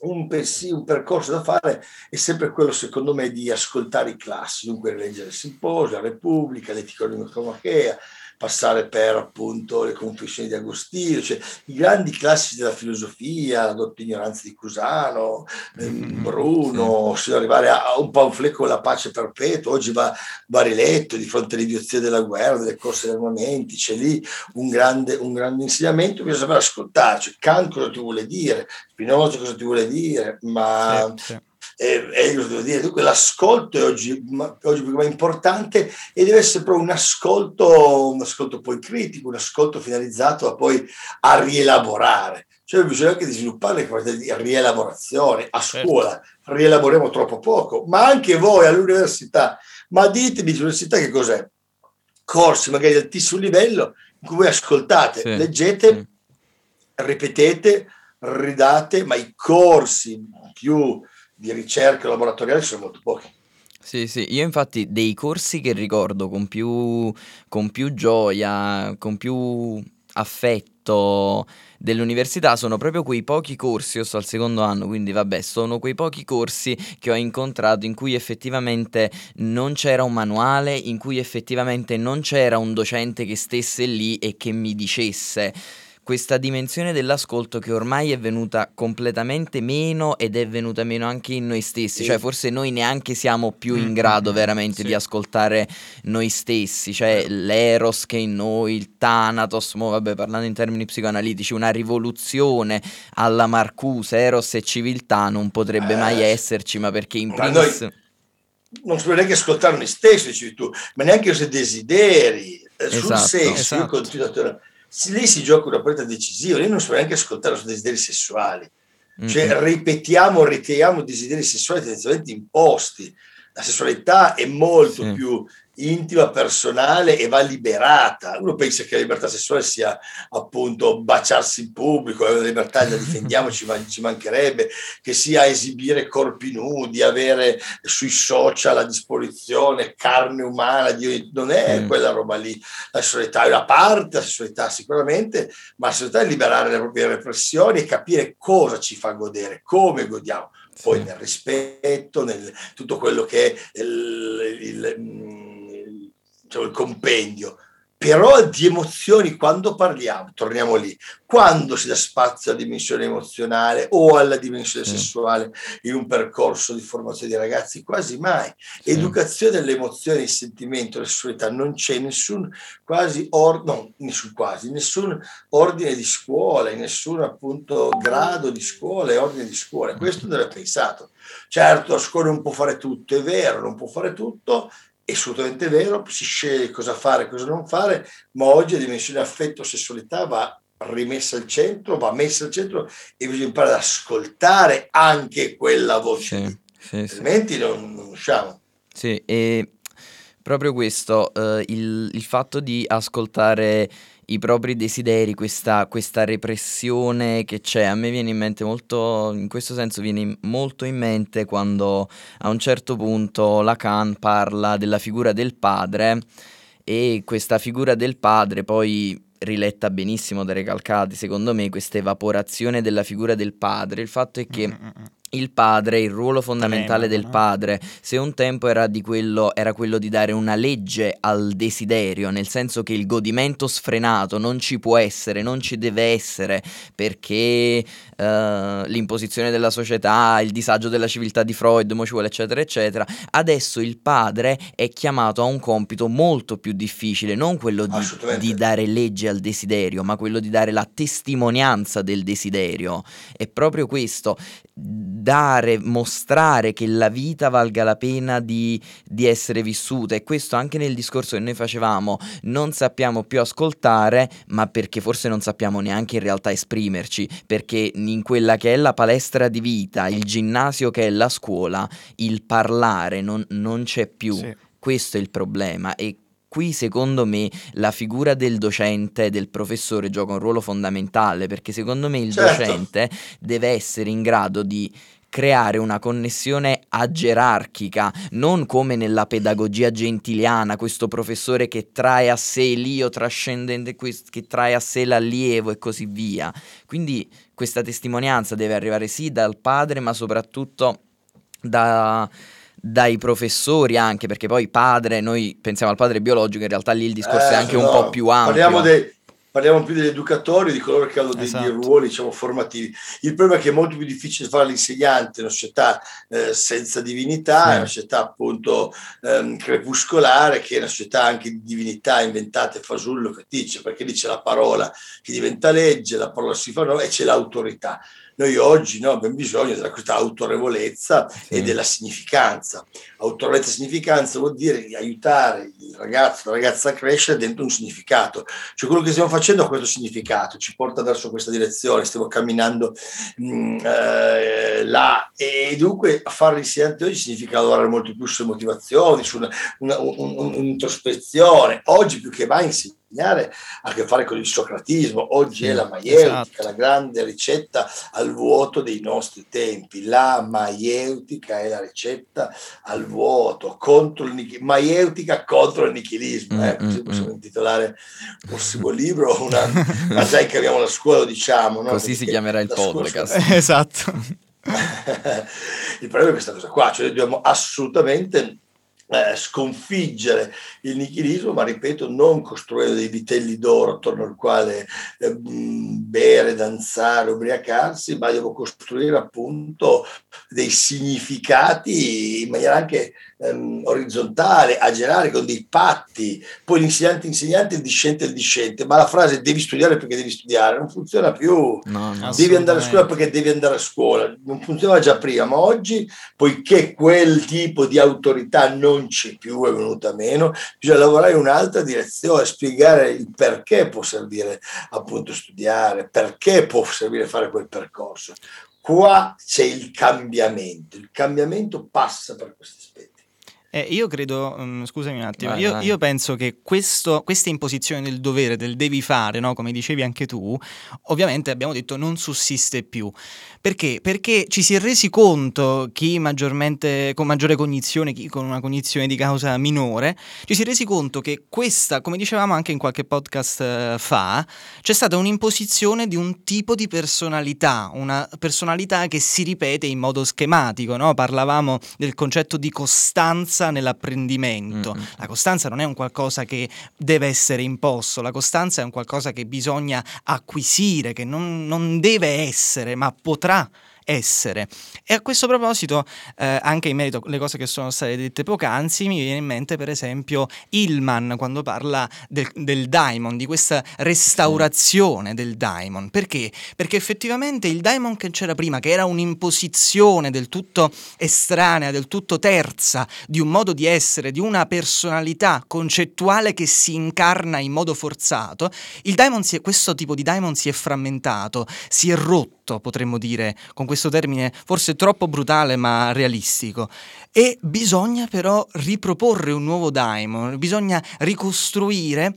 un, pensi, un, percorso da fare è sempre quello, secondo me, di ascoltare i classici, dunque leggere il Simposio, la Repubblica, l'Etica Nicomachea, passare per appunto le confessioni di Agostino, cioè i grandi classici della filosofia, la doppia ignoranza di Cusano, mm, Bruno, sì. arrivare a un pamphlet con la pace perpetua, oggi va, va riletto di fronte all'idiozia della guerra, delle corse di armamenti, c'è lì un grande, un grande insegnamento, bisogna sapere ascoltarci, Kant cosa ti vuole dire, Spinoza cosa ti vuole dire, ma... Sì, sì eh, eh, devo dire, dunque l'ascolto è oggi, oggi più importante e deve essere proprio un ascolto, un ascolto poi critico, un ascolto finalizzato a poi a rielaborare. Cioè bisogna anche sviluppare le capacità di rielaborazione. A certo. scuola certo. rielaboriamo troppo poco, ma anche voi all'università. Ma ditemi all'università che cos'è? Corsi magari di altissimo livello in cui voi ascoltate, sì. leggete, sì. ripetete, ridate, ma i corsi più di ricerca laboratoriale sono molto pochi. Sì, sì, io infatti dei corsi che ricordo con più, con più gioia, con più affetto dell'università sono proprio quei pochi corsi, io sto al secondo anno, quindi vabbè, sono quei pochi corsi che ho incontrato in cui effettivamente non c'era un manuale, in cui effettivamente non c'era un docente che stesse lì e che mi dicesse questa dimensione dell'ascolto che ormai è venuta completamente meno ed è venuta meno anche in noi stessi, sì. cioè forse noi neanche siamo più in mm, grado mm, mm. veramente sì. di ascoltare noi stessi, cioè l'eros che è in noi, il thanatos, mo vabbè parlando in termini psicoanalitici, una rivoluzione alla Marcuse, eros e civiltà non potrebbe eh, mai esserci, ma perché in primis... Noi non si può neanche ascoltare noi stessi, dici tu, ma neanche suoi desideri, eh, sul esatto, senso, esatto. io continuo a lì si gioca una partita decisiva, lì non si può neanche ascoltare i suoi desideri sessuali, cioè mm-hmm. ripetiamo, ritiriamo desideri sessuali tendenzialmente imposti. La sessualità è molto sì. più intima, personale e va liberata. Uno pensa che la libertà sessuale sia appunto baciarsi in pubblico, è una libertà la difendiamo, ci, man- ci, mancherebbe, che sia esibire corpi nudi, avere sui social a disposizione carne umana, non è mm. quella roba lì. La sessualità è una parte, la sessualità sicuramente, ma la sessualità è liberare le proprie repressioni e capire cosa ci fa godere, come godiamo poi sì. nel rispetto, nel tutto quello che è il, il, diciamo, il compendio, però di emozioni quando parliamo, torniamo lì, quando si dà spazio alla dimensione emozionale o alla dimensione sì. sessuale in un percorso di formazione dei ragazzi? Quasi mai. Sì. Educazione delle emozioni, il sentimento, la sessualità, non c'è nessun quasi or- no, nessun quasi, nessun ordine di scuola, in nessun appunto grado di scuola e ordine di scuola. Questo deve essere pensato. Certo, la scuola non può fare tutto, è vero, non può fare tutto, è assolutamente vero, si sceglie cosa fare e cosa non fare, ma oggi la dimensione affetto-sessualità va rimessa al centro, va messa al centro e bisogna imparare ad ascoltare anche quella voce, sì, sì, altrimenti sì. Non, non usciamo. Sì, e proprio questo, eh, il, il fatto di ascoltare i propri desideri, questa, questa, repressione che c'è. A me viene in mente molto, in questo senso viene molto in mente quando a un certo punto Lacan parla della figura del padre e questa figura del padre poi riletta benissimo da Recalcati, secondo me, questa evaporazione della figura del padre. Il fatto è che mm-hmm il padre, il ruolo fondamentale del padre, se un tempo era, quello, era, quello, di dare una legge al desiderio, nel senso che il godimento sfrenato non ci può essere, non ci deve essere, perché uh, l'imposizione della società, il disagio della civiltà di Freud, mo ci vuole eccetera eccetera, adesso il padre è chiamato a un compito molto più difficile, non quello di, di dare legge al desiderio, ma quello di dare la testimonianza del desiderio. È proprio questo dare, mostrare che la vita valga la pena di, di, essere vissuta. E questo anche nel discorso che noi facevamo non sappiamo più ascoltare ma perché forse non sappiamo neanche in realtà esprimerci perché in quella che è la palestra di vita, il ginnasio che è la scuola, il parlare non, non c'è più. Sì. Questo è il problema e qui secondo me la figura del docente, del professore gioca un ruolo fondamentale perché secondo me il certo. docente deve essere in grado di creare una connessione agerarchica, non come nella pedagogia gentiliana, questo professore che trae a sé l'io trascendente, che trae a sé l'allievo e così via. Quindi questa testimonianza deve arrivare sì dal padre, ma soprattutto da dai professori anche, perché poi padre, noi pensiamo al padre biologico, in realtà lì il discorso eh, è anche no, un po' più ampio. Parliamo, dei, parliamo più degli educatori, di coloro che hanno degli esatto. ruoli diciamo, formativi. Il problema è che è molto più difficile fare l'insegnante in una società eh, senza divinità, sì. una società appunto ehm, crepuscolare, che è una società anche di divinità inventate fasullo che dice, perché lì c'è la parola che diventa legge, la parola si fa no, e c'è l'autorità. Noi oggi no, abbiamo bisogno della questa autorevolezza sì. e della significanza. Autorevolezza e significanza vuol dire aiutare il ragazzo, la ragazza a crescere dentro un significato. Cioè quello che stiamo facendo ha questo significato, ci porta verso questa direzione, stiamo camminando mh, mm, eh, là e dunque fare l'insegnante oggi significa lavorare molto più sulle motivazioni, su una, una, un, un'introspezione. Oggi più che mai insegnare insegnare ha a che fare con il socratismo, oggi sì, è la maieutica, esatto. la grande ricetta al vuoto dei nostri tempi, la maieutica è la ricetta al vuoto, contro il nichilismo, maieutica contro il nichilismo, mm, eh, così mm, possiamo mm. intitolare un prossimo libro, una, ma già che abbiamo la scuola diciamo. No? Così Perché si chiamerà il podcast. Scuola... esatto. il problema è questa cosa qua, cioè dobbiamo assolutamente eh, sconfiggere il nichilismo, ma ripeto, non costruire dei vitelli d'oro attorno al quale eh, bere, danzare, ubriacarsi, ma devo costruire appunto dei significati in maniera anche ehm, orizzontale, agerare con dei patti. Poi l'insegnante insegnante, il discente il discente, ma la frase devi studiare perché devi studiare non funziona più. No, no, devi andare a scuola perché devi andare a scuola. Non funzionava già prima, ma oggi, poiché quel tipo di autorità non c'è più, è venuta meno, bisogna lavorare in un'altra direzione, spiegare il perché può servire appunto studiare, perché può servire fare quel percorso. Qua c'è il cambiamento, il cambiamento passa per questi aspetti. Eh, io credo, um, scusami un attimo, vai, io, vai. io, penso che questo, questa imposizione del dovere, del devi fare, no? come dicevi anche tu, ovviamente abbiamo detto non sussiste più. Perché? Perché ci si è resi conto, chi maggiormente, con maggiore cognizione, chi con una cognizione di causa minore, ci si è resi conto che questa, come dicevamo anche in qualche podcast uh, fa, c'è stata un'imposizione di un tipo di personalità, una personalità che si ripete in modo schematico, no? parlavamo del concetto di costanza costanza nell'apprendimento. Mm-hmm. La costanza non è un qualcosa che deve essere imposto, la costanza è un qualcosa che bisogna acquisire, che non, non deve essere, ma potrà essere. E a questo proposito, eh, anche in merito alle cose che sono state dette poc'anzi, mi viene in mente per esempio Hillman quando parla del, del daimon, di questa restaurazione del daimon. Perché? Perché effettivamente il daimon che c'era prima, che era un'imposizione del tutto estranea, del tutto terza, di un modo di essere, di una personalità concettuale che si incarna in modo forzato, il daimon si è, questo tipo di daimon si è frammentato, si è rotto, potremmo dire, con questo termine forse troppo brutale ma realistico. E bisogna però riproporre un nuovo daimon, bisogna ricostruire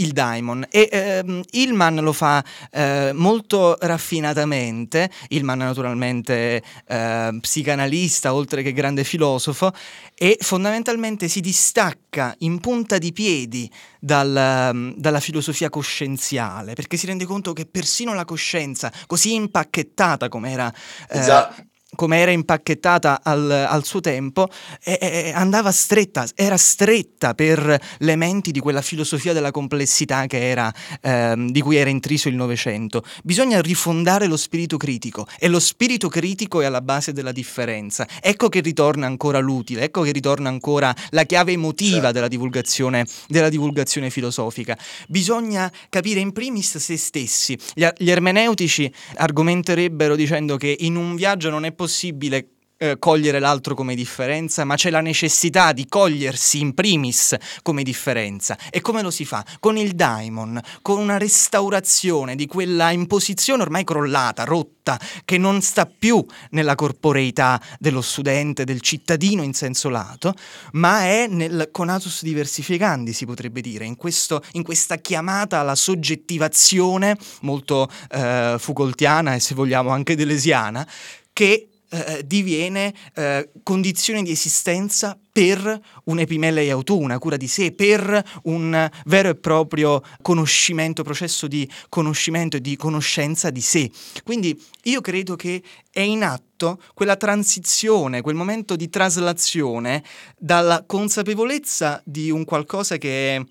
il Daimon. E ehm, Hillman lo fa eh, molto raffinatamente, Hillman naturalmente eh, psicanalista oltre che grande filosofo e fondamentalmente si distacca in punta di piedi dal, dalla filosofia coscienziale perché si rende conto che persino la coscienza così impacchettata come era eh, come era impacchettata al, al suo tempo, eh, eh, andava stretta, era stretta per le menti di quella filosofia della complessità era, ehm, di cui era intriso il Novecento. Bisogna rifondare lo spirito critico e lo spirito critico è alla base della differenza. Ecco che ritorna ancora l'utile, ecco che ritorna ancora la chiave emotiva certo. della, divulgazione, della divulgazione filosofica. Bisogna capire in primis se stessi. Gli, gli ermeneutici argomenterebbero dicendo che in un viaggio non è possibile eh, cogliere l'altro come differenza, ma c'è la necessità di cogliersi in primis come differenza. E come lo si fa? Con il daimon, con una restaurazione di quella imposizione ormai crollata, rotta, che non sta più nella corporeità dello studente, del cittadino in senso lato, ma è nel conatus diversificandi, si potrebbe dire, in, questo, in questa chiamata alla soggettivazione molto eh, Foucaultiana e se vogliamo anche delesiana, che eh, diviene eh, condizione di esistenza per un epimele auto, una cura di sé, per un vero e proprio conoscimento, processo di conoscimento e di conoscenza di sé. Quindi io credo che è in atto quella transizione, quel momento di traslazione dalla consapevolezza di un qualcosa che è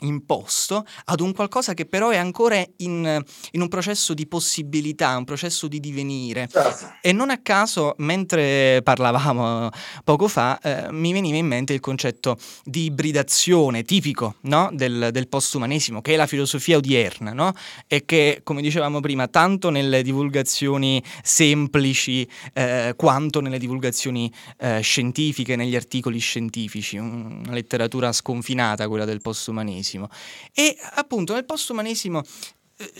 imposto ad un qualcosa che però è ancora in, in, un processo di possibilità, un processo di divenire. Certo. E non a caso, mentre parlavamo poco fa, eh, mi veniva in mente il concetto di ibridazione tipico no? del, del postumanesimo, che è la filosofia odierna, no? e che, come dicevamo prima, tanto nelle divulgazioni semplici eh, quanto nelle divulgazioni eh, scientifiche, negli articoli scientifici, una letteratura sconfinata quella del postumanesimo postumanesimo. E appunto nel postumanesimo eh,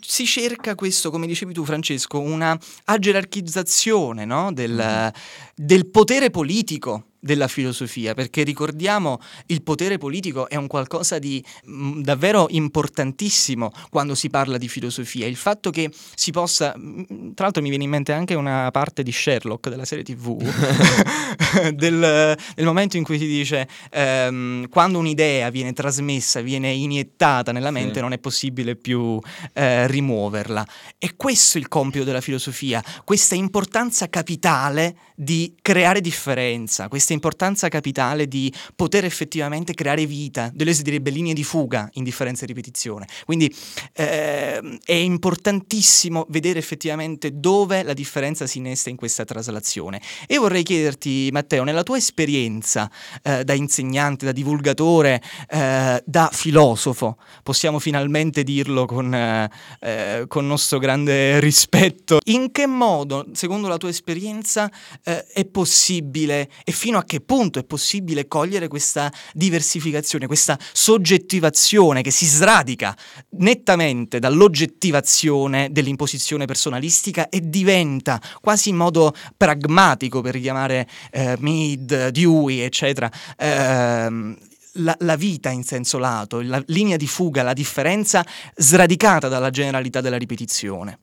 si cerca questo, come dicevi tu Francesco, una agerarchizzazione no? del, mm-hmm. del potere politico della filosofia, perché ricordiamo il potere politico è un qualcosa di mh, mm, davvero importantissimo quando si parla di filosofia. Il fatto che si possa, mh, mm, tra l'altro mi viene in mente anche una parte di Sherlock della serie TV, del, del, momento in cui si dice ehm, quando un'idea viene trasmessa, viene iniettata nella mente, sì. non è possibile più eh, rimuoverla. E questo è il compito della filosofia, questa importanza capitale di creare differenza, questa importanza capitale di poter effettivamente creare vita, Deleuze direbbe linee di fuga, indifferenza e ripetizione. Quindi eh, è importantissimo vedere effettivamente dove la differenza si innesta in questa traslazione. E vorrei chiederti, Matteo, nella tua esperienza eh, da insegnante, da divulgatore, eh, da filosofo, possiamo finalmente dirlo con, eh, eh, con nostro grande rispetto, in che modo, secondo la tua esperienza, eh, è possibile e fino a che punto è possibile cogliere questa diversificazione, questa soggettivazione che si sradica nettamente dall'oggettivazione dell'imposizione personalistica e diventa quasi in modo pragmatico, per richiamare eh, Mead, Dewey, eccetera, ehm, la, la, vita in senso lato, la linea di fuga, la differenza sradicata dalla generalità della ripetizione.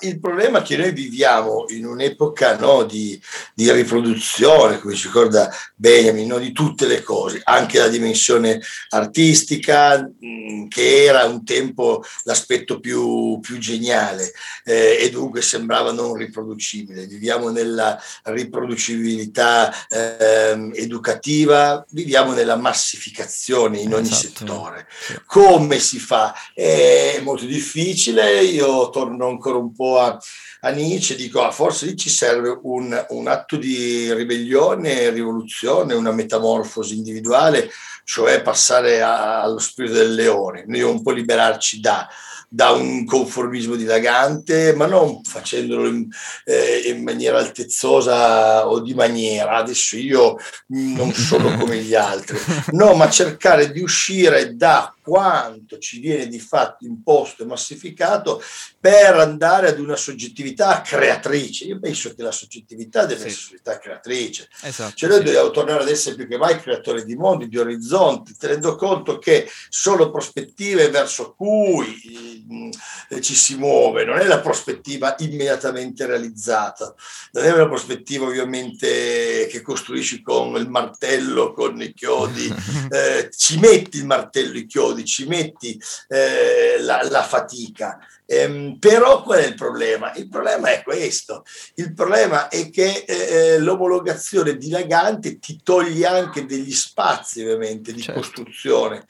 Il problema è che noi viviamo in un'epoca no, di, di, riproduzione, come ci ricorda Benjamin, no, di tutte le cose, anche la dimensione artistica, mh, che era un tempo l'aspetto più, più geniale eh, e dunque sembrava non riproducibile. Viviamo nella riproducibilità eh, educativa, viviamo nella massificazione in ogni esatto. settore. Come si fa? È molto difficile, io torno ancora un po' a, a Nietzsche, dico ah, forse lì ci serve un, un atto di ribellione, rivoluzione, una metamorfosi individuale, cioè passare a, allo spirito del leone, noi un po' liberarci da da un conformismo dilagante, ma non facendolo in, eh, in, maniera altezzosa o di maniera, adesso io non sono come gli altri, no, ma cercare di uscire da quanto ci viene di fatto imposto e massificato per andare ad una soggettività creatrice. Io penso che la soggettività deve sì. essere soggettività creatrice. Esatto, cioè noi sì. dobbiamo tornare ad essere più che mai creatori di mondi, di orizzonti, tenendo conto che sono prospettive verso cui eh, ci si muove, non è la prospettiva immediatamente realizzata, non è una prospettiva ovviamente che costruisci con il martello, con i chiodi, eh, ci metti il martello, i chiodi soldi, ci metti eh, la, la, fatica. Ehm, però qual è il problema? Il problema è questo, il problema è che eh, eh l'omologazione dilagante ti toglie anche degli spazi ovviamente di certo. costruzione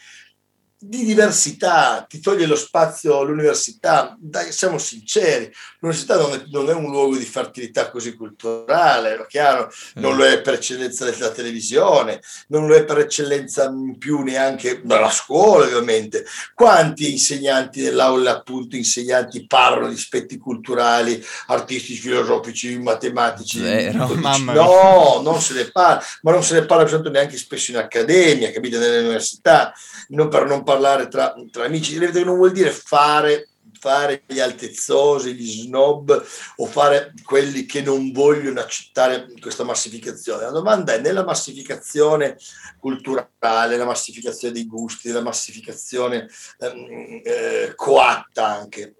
di diversità, ti toglie lo spazio all'università, dai, siamo sinceri, l'università non è, non è, un luogo di fertilità così culturale, è chiaro, non lo è per eccellenza della televisione, non lo è per eccellenza in più neanche dalla scuola ovviamente. Quanti insegnanti nell'aula, appunto, insegnanti parlano di aspetti culturali, artistici, filosofici, matematici? Zero, no, non se ne parla, ma non se ne parla neanche spesso in accademia, capite, nelle università, non per non parlare parlare tra, tra amici, non vuol dire fare fare gli altezzosi, gli snob o fare quelli che non vogliono accettare questa massificazione. La domanda è nella massificazione culturale, la massificazione dei gusti, la massificazione ehm, eh, coatta anche.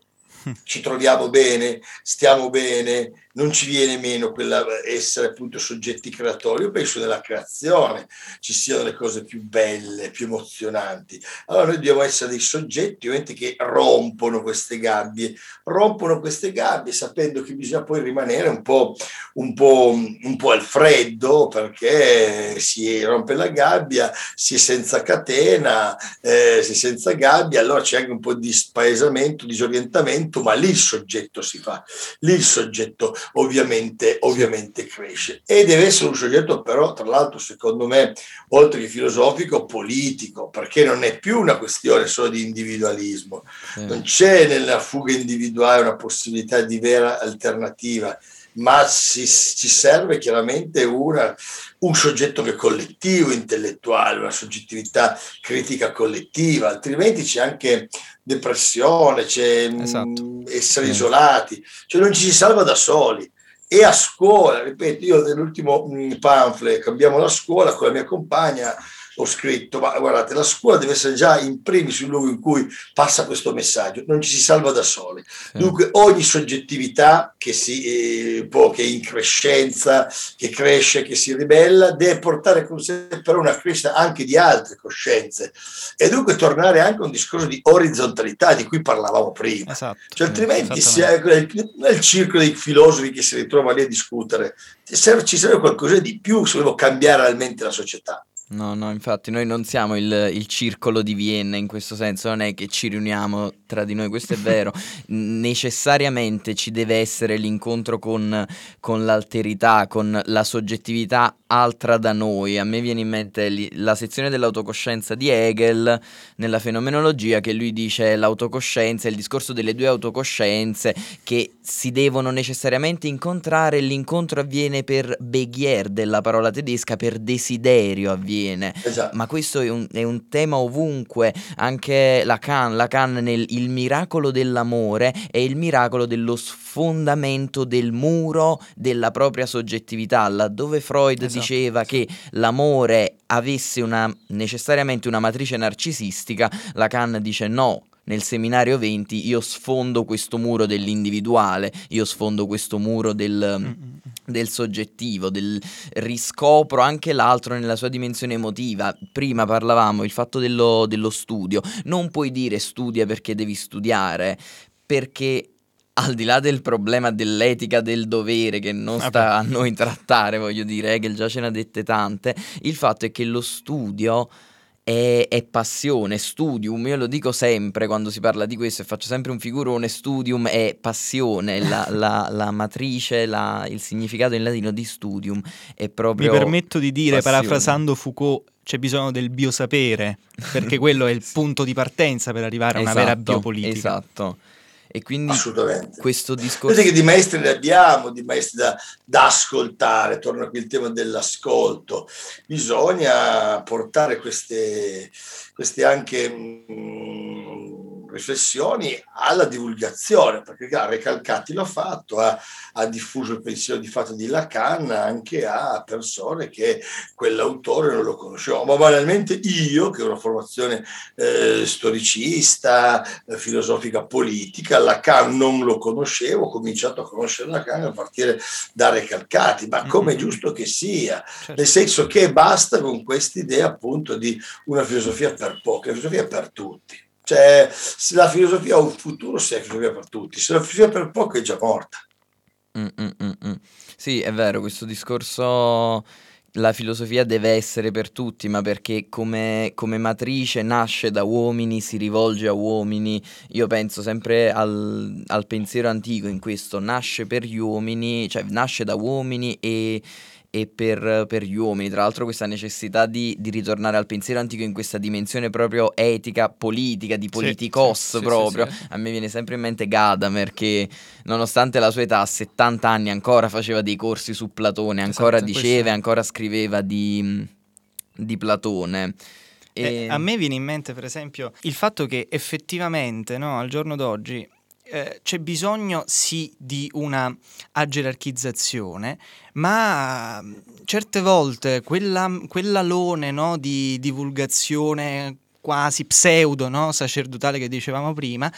Ci troviamo bene, stiamo bene, non ci viene meno quella essere appunto soggetti creatori. Io penso nella creazione ci siano le cose più belle, più emozionanti. Allora noi dobbiamo essere dei soggetti ovviamente che rompono queste gabbie, rompono queste gabbie sapendo che bisogna poi rimanere un po', un po', un po al freddo perché si rompe la gabbia, si è senza catena, eh, si è senza gabbia, allora c'è anche un po' di spaesamento, disorientamento, ma lì il soggetto si fa, lì il soggetto ovviamente, ovviamente cresce. E deve essere un soggetto però, tra l'altro, secondo me, oltre che filosofico, politico, perché non è più una questione solo di individualismo. Non c'è nella fuga individuale una possibilità di vera alternativa ma ci, ci serve chiaramente una, un soggetto che collettivo, intellettuale, una soggettività critica collettiva, altrimenti c'è anche depressione, c'è mm, esatto. essere isolati, cioè non ci si salva da soli. E a scuola, ripeto, io nell'ultimo mm, pamphlet, cambiamo la scuola con la mia compagna, ho scritto, ma guardate, la scuola deve essere già in primis il luogo in cui passa questo messaggio, non ci si salva da soli. Dunque ogni soggettività che, si, eh, può, che è in crescenza, che cresce, che si ribella, deve portare con sé però una crescita anche di altre coscienze e dunque tornare anche a un discorso di orizzontalità di cui parlavamo prima. Esatto. Cioè, altrimenti si è nel circolo dei filosofi che si ritrova lì a discutere, ci serve qualcosa di più se vogliamo cambiare realmente la società. No, no, infatti noi non siamo il, il, circolo di Vienna in questo senso, non è che ci riuniamo tra di noi, questo è vero, necessariamente ci deve essere l'incontro con, con, l'alterità, con la soggettività altra da noi. A me viene in mente li, la sezione dell'autocoscienza di Hegel nella fenomenologia che lui dice l'autocoscienza, il discorso delle due autocoscienze che si devono necessariamente incontrare, l'incontro avviene per Begier della parola tedesca, per desiderio avviene avviene. Esatto. Ma questo è un, è un, tema ovunque, anche Lacan, Lacan nel Il miracolo dell'amore è il miracolo dello sfondamento del muro della propria soggettività, laddove Freud esatto. diceva che l'amore avesse una, necessariamente una matrice narcisistica, Lacan dice no, nel seminario 20 io sfondo questo muro dell'individuale, io sfondo questo muro del, mm-hmm. Del, soggettivo, del riscopro anche l'altro nella sua dimensione emotiva. Prima parlavamo il fatto dello, dello studio, non puoi dire studia perché devi studiare, perché al di là del problema dell'etica del dovere che non sta a noi trattare, voglio dire, Hegel già ce ne ha dette tante, il fatto è che lo studio è, è, passione, studium, io lo dico sempre quando si parla di questo e faccio sempre un figurone, studium è passione, la, la, la matrice, la, il significato in latino di studium è proprio... Mi permetto di dire, passione. parafrasando Foucault, c'è bisogno del biosapere, perché quello è il punto di partenza per arrivare a una esatto, vera biopolitica. Esatto. E quindi Assolutamente. questo discorso... Vedete che di maestri ne abbiamo, di maestri da, da ascoltare, torna qui il tema dell'ascolto. Bisogna portare queste, queste anche... Mh, mm, riflessioni alla divulgazione, perché Recalcati l'ha fatto, ha, ha, diffuso il pensiero di fatto di Lacan anche a persone che quell'autore non lo conoscevano, ma banalmente io, che ho una formazione eh, storicista, eh, filosofica, politica, Lacan non lo conoscevo, ho cominciato a conoscere Lacan a partire da Recalcati, ma come è giusto che sia, certo. nel senso che basta con questa idea appunto di una filosofia per pochi, la filosofia per tutti. Cioè, se la filosofia ha un futuro, se è filosofia per tutti, se la filosofia per poco è già morta. Mm, mm, mm, mm. Sì, è vero, questo discorso la filosofia deve essere per tutti, ma perché come, come, matrice nasce da uomini, si rivolge a uomini. Io penso sempre al, al pensiero antico in questo, nasce per gli uomini, cioè nasce da uomini e e per, per, gli uomini. Tra l'altro questa necessità di, di, ritornare al pensiero antico in questa dimensione proprio etica, politica, di politicos sì, proprio. Sì, sì, a me viene sempre in mente Gadamer che nonostante la sua età, a 70 anni, ancora faceva dei corsi su Platone, ancora esatto, diceva e ancora scriveva di, di Platone. E... Eh, a me viene in mente, per esempio, il fatto che effettivamente no, al giorno d'oggi eh, c'è bisogno sì di una gerarchizzazione, ma mm, certe volte quella, quell'alone no, di divulgazione quasi pseudo no, sacerdotale che dicevamo prima,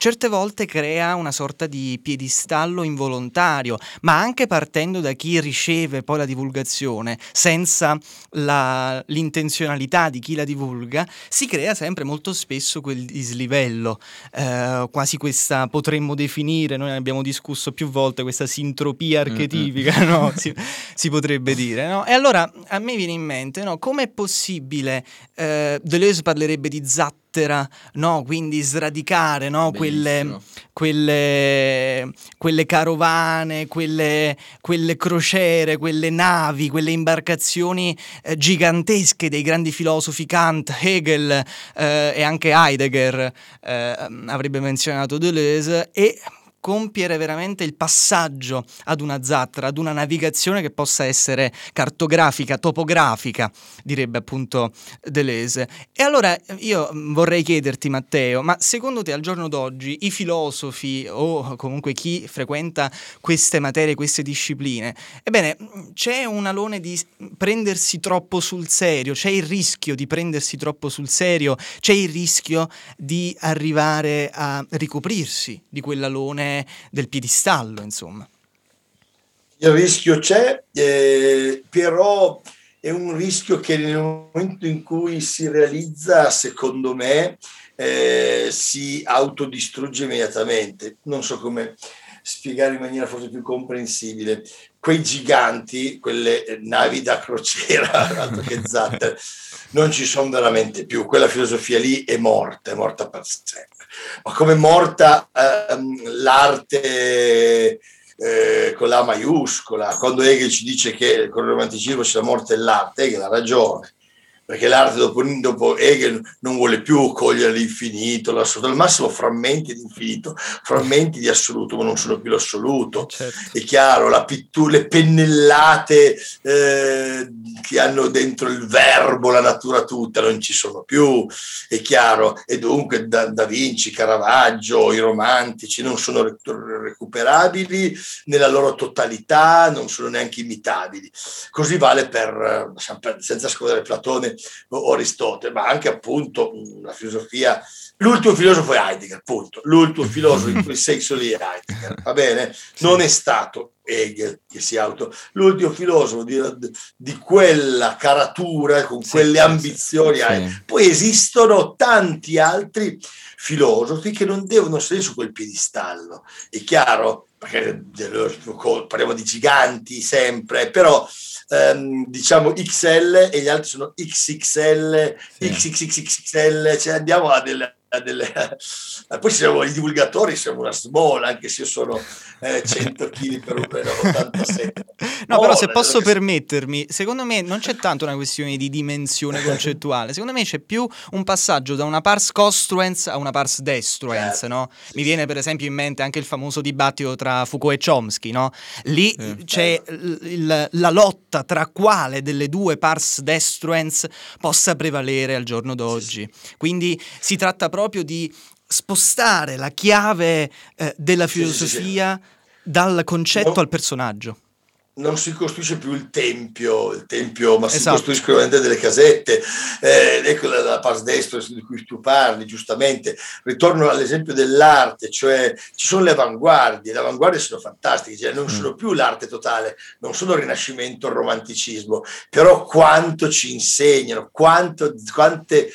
certe volte crea una sorta di piedistallo involontario, ma anche partendo da chi riceve poi la divulgazione, senza la, l'intenzionalità di chi la divulga, si crea sempre molto spesso quel dislivello, eh, quasi questa potremmo definire, noi abbiamo discusso più volte, questa sintropia archetipica, mm-hmm. no? si, si, potrebbe dire. No? E allora a me viene in mente, no? com'è possibile, eh, Deleuze parlerebbe di zat zattera, no? quindi sradicare no? quelle, quelle, quelle, carovane, quelle, quelle, crociere, quelle navi, quelle imbarcazioni eh, gigantesche dei grandi filosofi Kant, Hegel eh, e anche Heidegger, eh, avrebbe menzionato Deleuze, e compiere veramente il passaggio ad una zattera, ad una navigazione che possa essere cartografica, topografica, direbbe appunto Deleuze. E allora io vorrei chiederti, Matteo, ma secondo te al giorno d'oggi i filosofi o comunque chi frequenta queste materie, queste discipline, ebbene, c'è un alone di prendersi troppo sul serio, c'è il rischio di prendersi troppo sul serio, c'è il rischio di arrivare a ricoprirsi di quell'alone del piedistallo, insomma. Il rischio c'è, eh, però è un rischio che nel momento in cui si realizza, secondo me, eh, si autodistrugge immediatamente. Non so come spiegare in maniera forse più comprensibile. Quei giganti, quelle navi da crociera, altro che zatte, non ci sono veramente più. Quella filosofia lì è morta, è morta per sempre ma come morta ehm, l'arte eh, con la maiuscola, quando Hegel ci dice che con il romanticismo c'è la morte dell'arte, Hegel ha ragione, perché l'arte dopo, dopo, Hegel non vuole più cogliere l'infinito, l'assoluto, al massimo frammenti di infinito, frammenti di assoluto, ma non sono più l'assoluto. Certo. È chiaro, la pittura, le pennellate eh, che hanno dentro il verbo, la natura tutta, non ci sono più, è chiaro. E dunque da, da Vinci, Caravaggio, i romantici non sono recuperabili nella loro totalità, non sono neanche imitabili. Così vale per, senza scordare Platone, o Aristotele, ma anche appunto la filosofia. L'ultimo filosofo è Heidegger, appunto. L'ultimo filosofo in quel senso lì è Heidegger, va bene? Non è stato Hegel che si auto. L'ultimo filosofo di, di quella caratura, con sì, quelle ambizioni. Sì. Poi esistono tanti altri filosofi che non devono essere su quel piedistallo. È chiaro, perché parliamo di giganti sempre, però ehm, diciamo XL e gli altri sono XXL, sì. XXXXL, cioè andiamo a delle delle... poi siamo i divulgatori, siamo una small, anche se io sono eh, 100 kg per 1,87 No, oh, però se posso che... permettermi, secondo me non c'è tanto una questione di dimensione concettuale, secondo me c'è più un passaggio da una pars costruens a una pars destruens, certo. no? Mi viene per esempio in mente anche il famoso dibattito tra Foucault e Chomsky, no? Lì mm. c'è il, la lotta tra quale delle due pars destruens possa prevalere al giorno d'oggi. Quindi si tratta proprio di spostare la chiave eh, della filosofia sì, sì, sì. dal concetto no. al personaggio non si costruisce più il tempio, il tempio ma esatto. si costruiscono veramente delle casette. Eh, ecco la, la pars destro di cui tu parli, giustamente. Ritorno all'esempio dell'arte, cioè ci sono le avanguardie, le avanguardie sono fantastiche, cioè non mm. sono più l'arte totale, non sono il rinascimento, il romanticismo, però quanto ci insegnano, quanto, quante,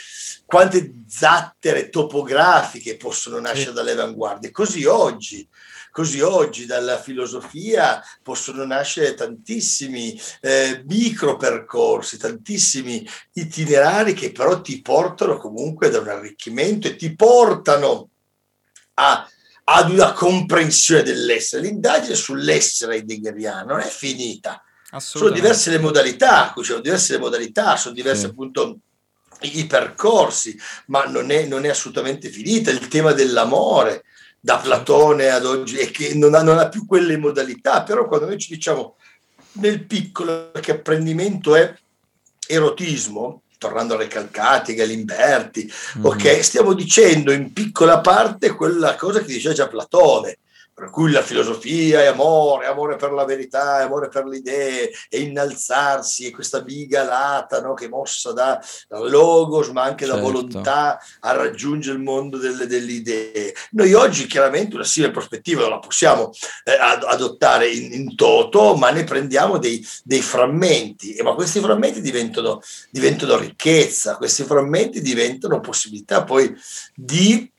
quante zattere topografiche possono nascere dalle avanguardie. Così oggi Così oggi dalla filosofia possono nascere tantissimi eh, micro percorsi, tantissimi itinerari che però ti portano comunque ad un arricchimento e ti portano a, ad una comprensione dell'essere. L'indagine sull'essere heideggeriano non è finita. Sono diverse le modalità, sono diverse le modalità, sono diverse sì. appunto i percorsi, ma non è, non è assolutamente finita. Il tema dell'amore, da Platone ad oggi e che non ha, non ha, più quelle modalità, però quando noi ci diciamo nel piccolo che apprendimento è erotismo, tornando a Recalcati, Galimberti, mm. ok, stiamo dicendo in piccola parte quella cosa che diceva già Platone, per cui la filosofia è amore, amore per la verità, amore per le idee, è innalzarsi, è questa biga lata no, che è mossa da, da, logos, ma anche certo. da volontà a raggiungere il mondo delle, delle, idee. Noi oggi chiaramente una simile prospettiva non la possiamo eh, adottare in, in, toto, ma ne prendiamo dei, dei frammenti, e, ma questi frammenti diventano, diventano ricchezza, questi frammenti diventano possibilità poi di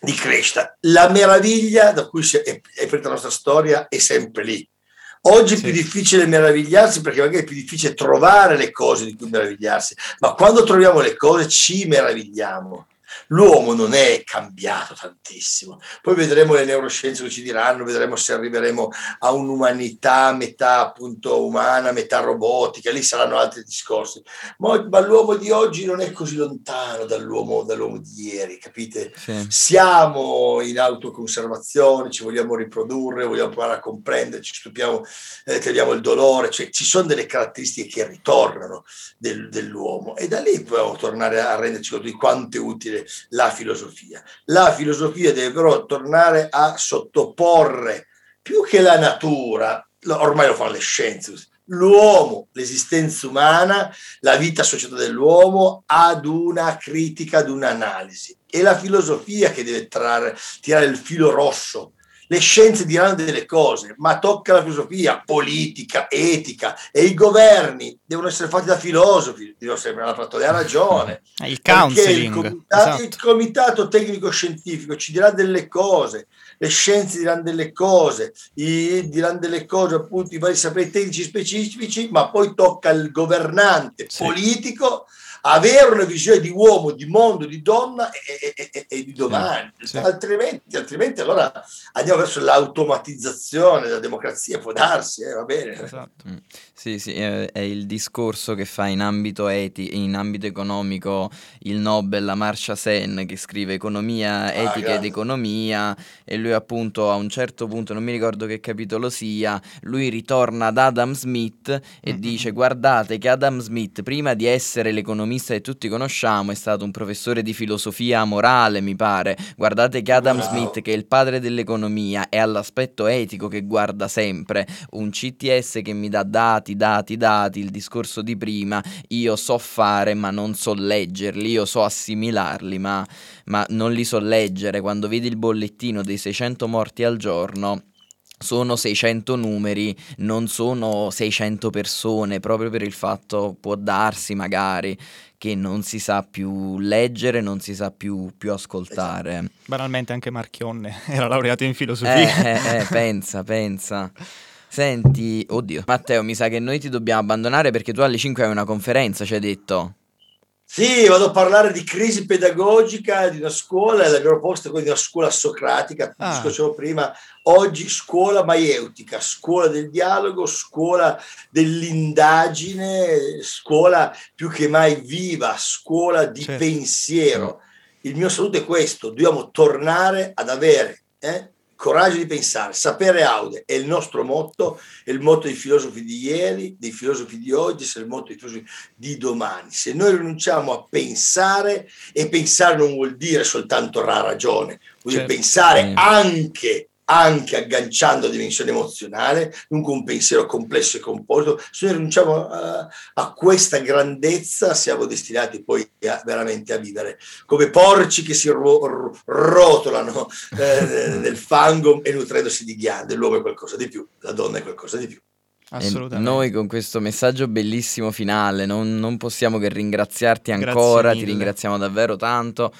di crescita. La meraviglia da cui è, è la nostra storia è sempre lì. Oggi sì. è più difficile meravigliarsi perché magari è più difficile trovare le cose di cui meravigliarsi, ma quando troviamo le cose ci meravigliamo l'uomo non è cambiato tantissimo. Poi vedremo le neuroscienze che ci diranno, vedremo se arriveremo a un'umanità metà appunto umana, metà robotica, lì saranno altri discorsi. Ma, ma l'uomo di oggi non è così lontano dall'uomo, dall'uomo di ieri, capite? Sì. Siamo in autoconservazione, ci vogliamo riprodurre, vogliamo provare a comprendere, ci stupiamo, eh, teniamo il dolore, cioè ci sono delle caratteristiche che ritornano del, dell'uomo e da lì possiamo tornare a renderci conto di quanto è utile la filosofia. La filosofia deve però tornare a sottoporre più che la natura, ormai lo fanno le scienze, l'uomo, l'esistenza umana, la vita associata dell'uomo ad una critica, ad un'analisi. È la filosofia che deve trarre, tirare il filo rosso le scienze diranno delle cose, ma tocca la filosofia politica, etica e i governi devono essere fatti da filosofi, Dio sempre l'ha fatto, ha ragione. Il counseling. Il comitato, esatto. il comitato tecnico-scientifico ci dirà delle cose, le scienze diranno delle cose, i, diranno delle cose, appunto, i vari saperi tecnici specifici, ma poi tocca al governante sì. politico avere una visione di uomo, di mondo, di donna e, e, e, e di domani. Sì. Altrimenti, altrimenti, allora andiamo verso l'automatizzazione della democrazia, può darsi, eh, va bene. Esatto. Sì, sì, è, il discorso che fa in ambito, eti- in ambito economico il Nobel Amartya Sen che scrive economia, ah, etica ed economia e lui appunto a un certo punto, non mi ricordo che capitolo sia, lui ritorna ad Adam Smith e mm-hmm. dice guardate che Adam Smith prima di essere l'economista che tutti conosciamo è stato un professore di filosofia morale mi pare, guardate che Adam wow. Smith che è il padre dell'economia è all'aspetto etico che guarda sempre, un CTS che mi dà dati dati, dati, dati, il discorso di prima, io so fare ma non so leggerli, io so assimilarli ma, ma non li so leggere, quando vedi il bollettino dei 600 morti al giorno sono 600 numeri, non sono 600 persone, proprio per il fatto può darsi magari che non si sa più leggere, non si sa più, più ascoltare. Esatto. Banalmente anche Marchionne era laureato in filosofia. Eh, eh, eh pensa, pensa. Senti, oddio, Matteo, mi sa che noi ti dobbiamo abbandonare perché tu alle 5 hai una conferenza, ci hai detto. Sì, vado a parlare di crisi pedagogica di una scuola, la mia proposta è quella di una scuola socratica, ah. discutevo prima, oggi scuola maieutica, scuola del dialogo, scuola dell'indagine, scuola più che mai viva, scuola di certo. pensiero. Il mio saluto è questo, dobbiamo tornare ad avere eh, coraggio di pensare, sapere aude è il nostro motto, è il motto dei filosofi di ieri, dei filosofi di oggi, è il motto dei filosofi di domani. Se noi rinunciamo a pensare, e pensare non vuol dire soltanto la ragione, vuol dire certo. pensare anche anche agganciando la dimensione emozionale, dunque un pensiero complesso e composto. Se noi rinunciamo a, a questa grandezza, siamo destinati poi a, veramente a vivere come porci che si ro- rotolano eh, nel fango e nutrendosi di ghiande. L'uomo è qualcosa di più, la donna è qualcosa di più. Assolutamente. E noi con questo messaggio bellissimo finale non, non possiamo che ringraziarti ancora, ti ringraziamo davvero tanto.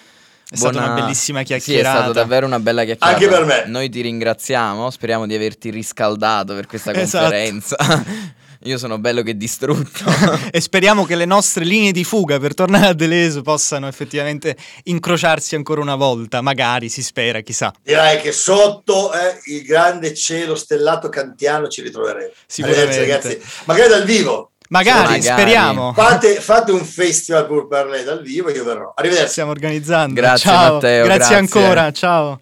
È Buona... stata una bellissima chiacchierata. Sì, è stata davvero una bella chiacchierata. Anche per me. Noi ti ringraziamo, speriamo di averti riscaldato per questa esatto. conferenza. Io sono bello che distrutto. e speriamo che le nostre linee di fuga per tornare a Deleso possano effettivamente incrociarsi ancora una volta. Magari, si spera, chissà. Direi che sotto eh, il grande cielo stellato kantiano ci ritroveremo. Sicuramente. ragazzi. Magari dal vivo. Magari, Magari, speriamo. Fate, fate, un festival per lei dal vivo, io verrò. Arrivederci. Stiamo organizzando. Grazie ciao. Matteo. Grazie, grazie. ancora, ciao.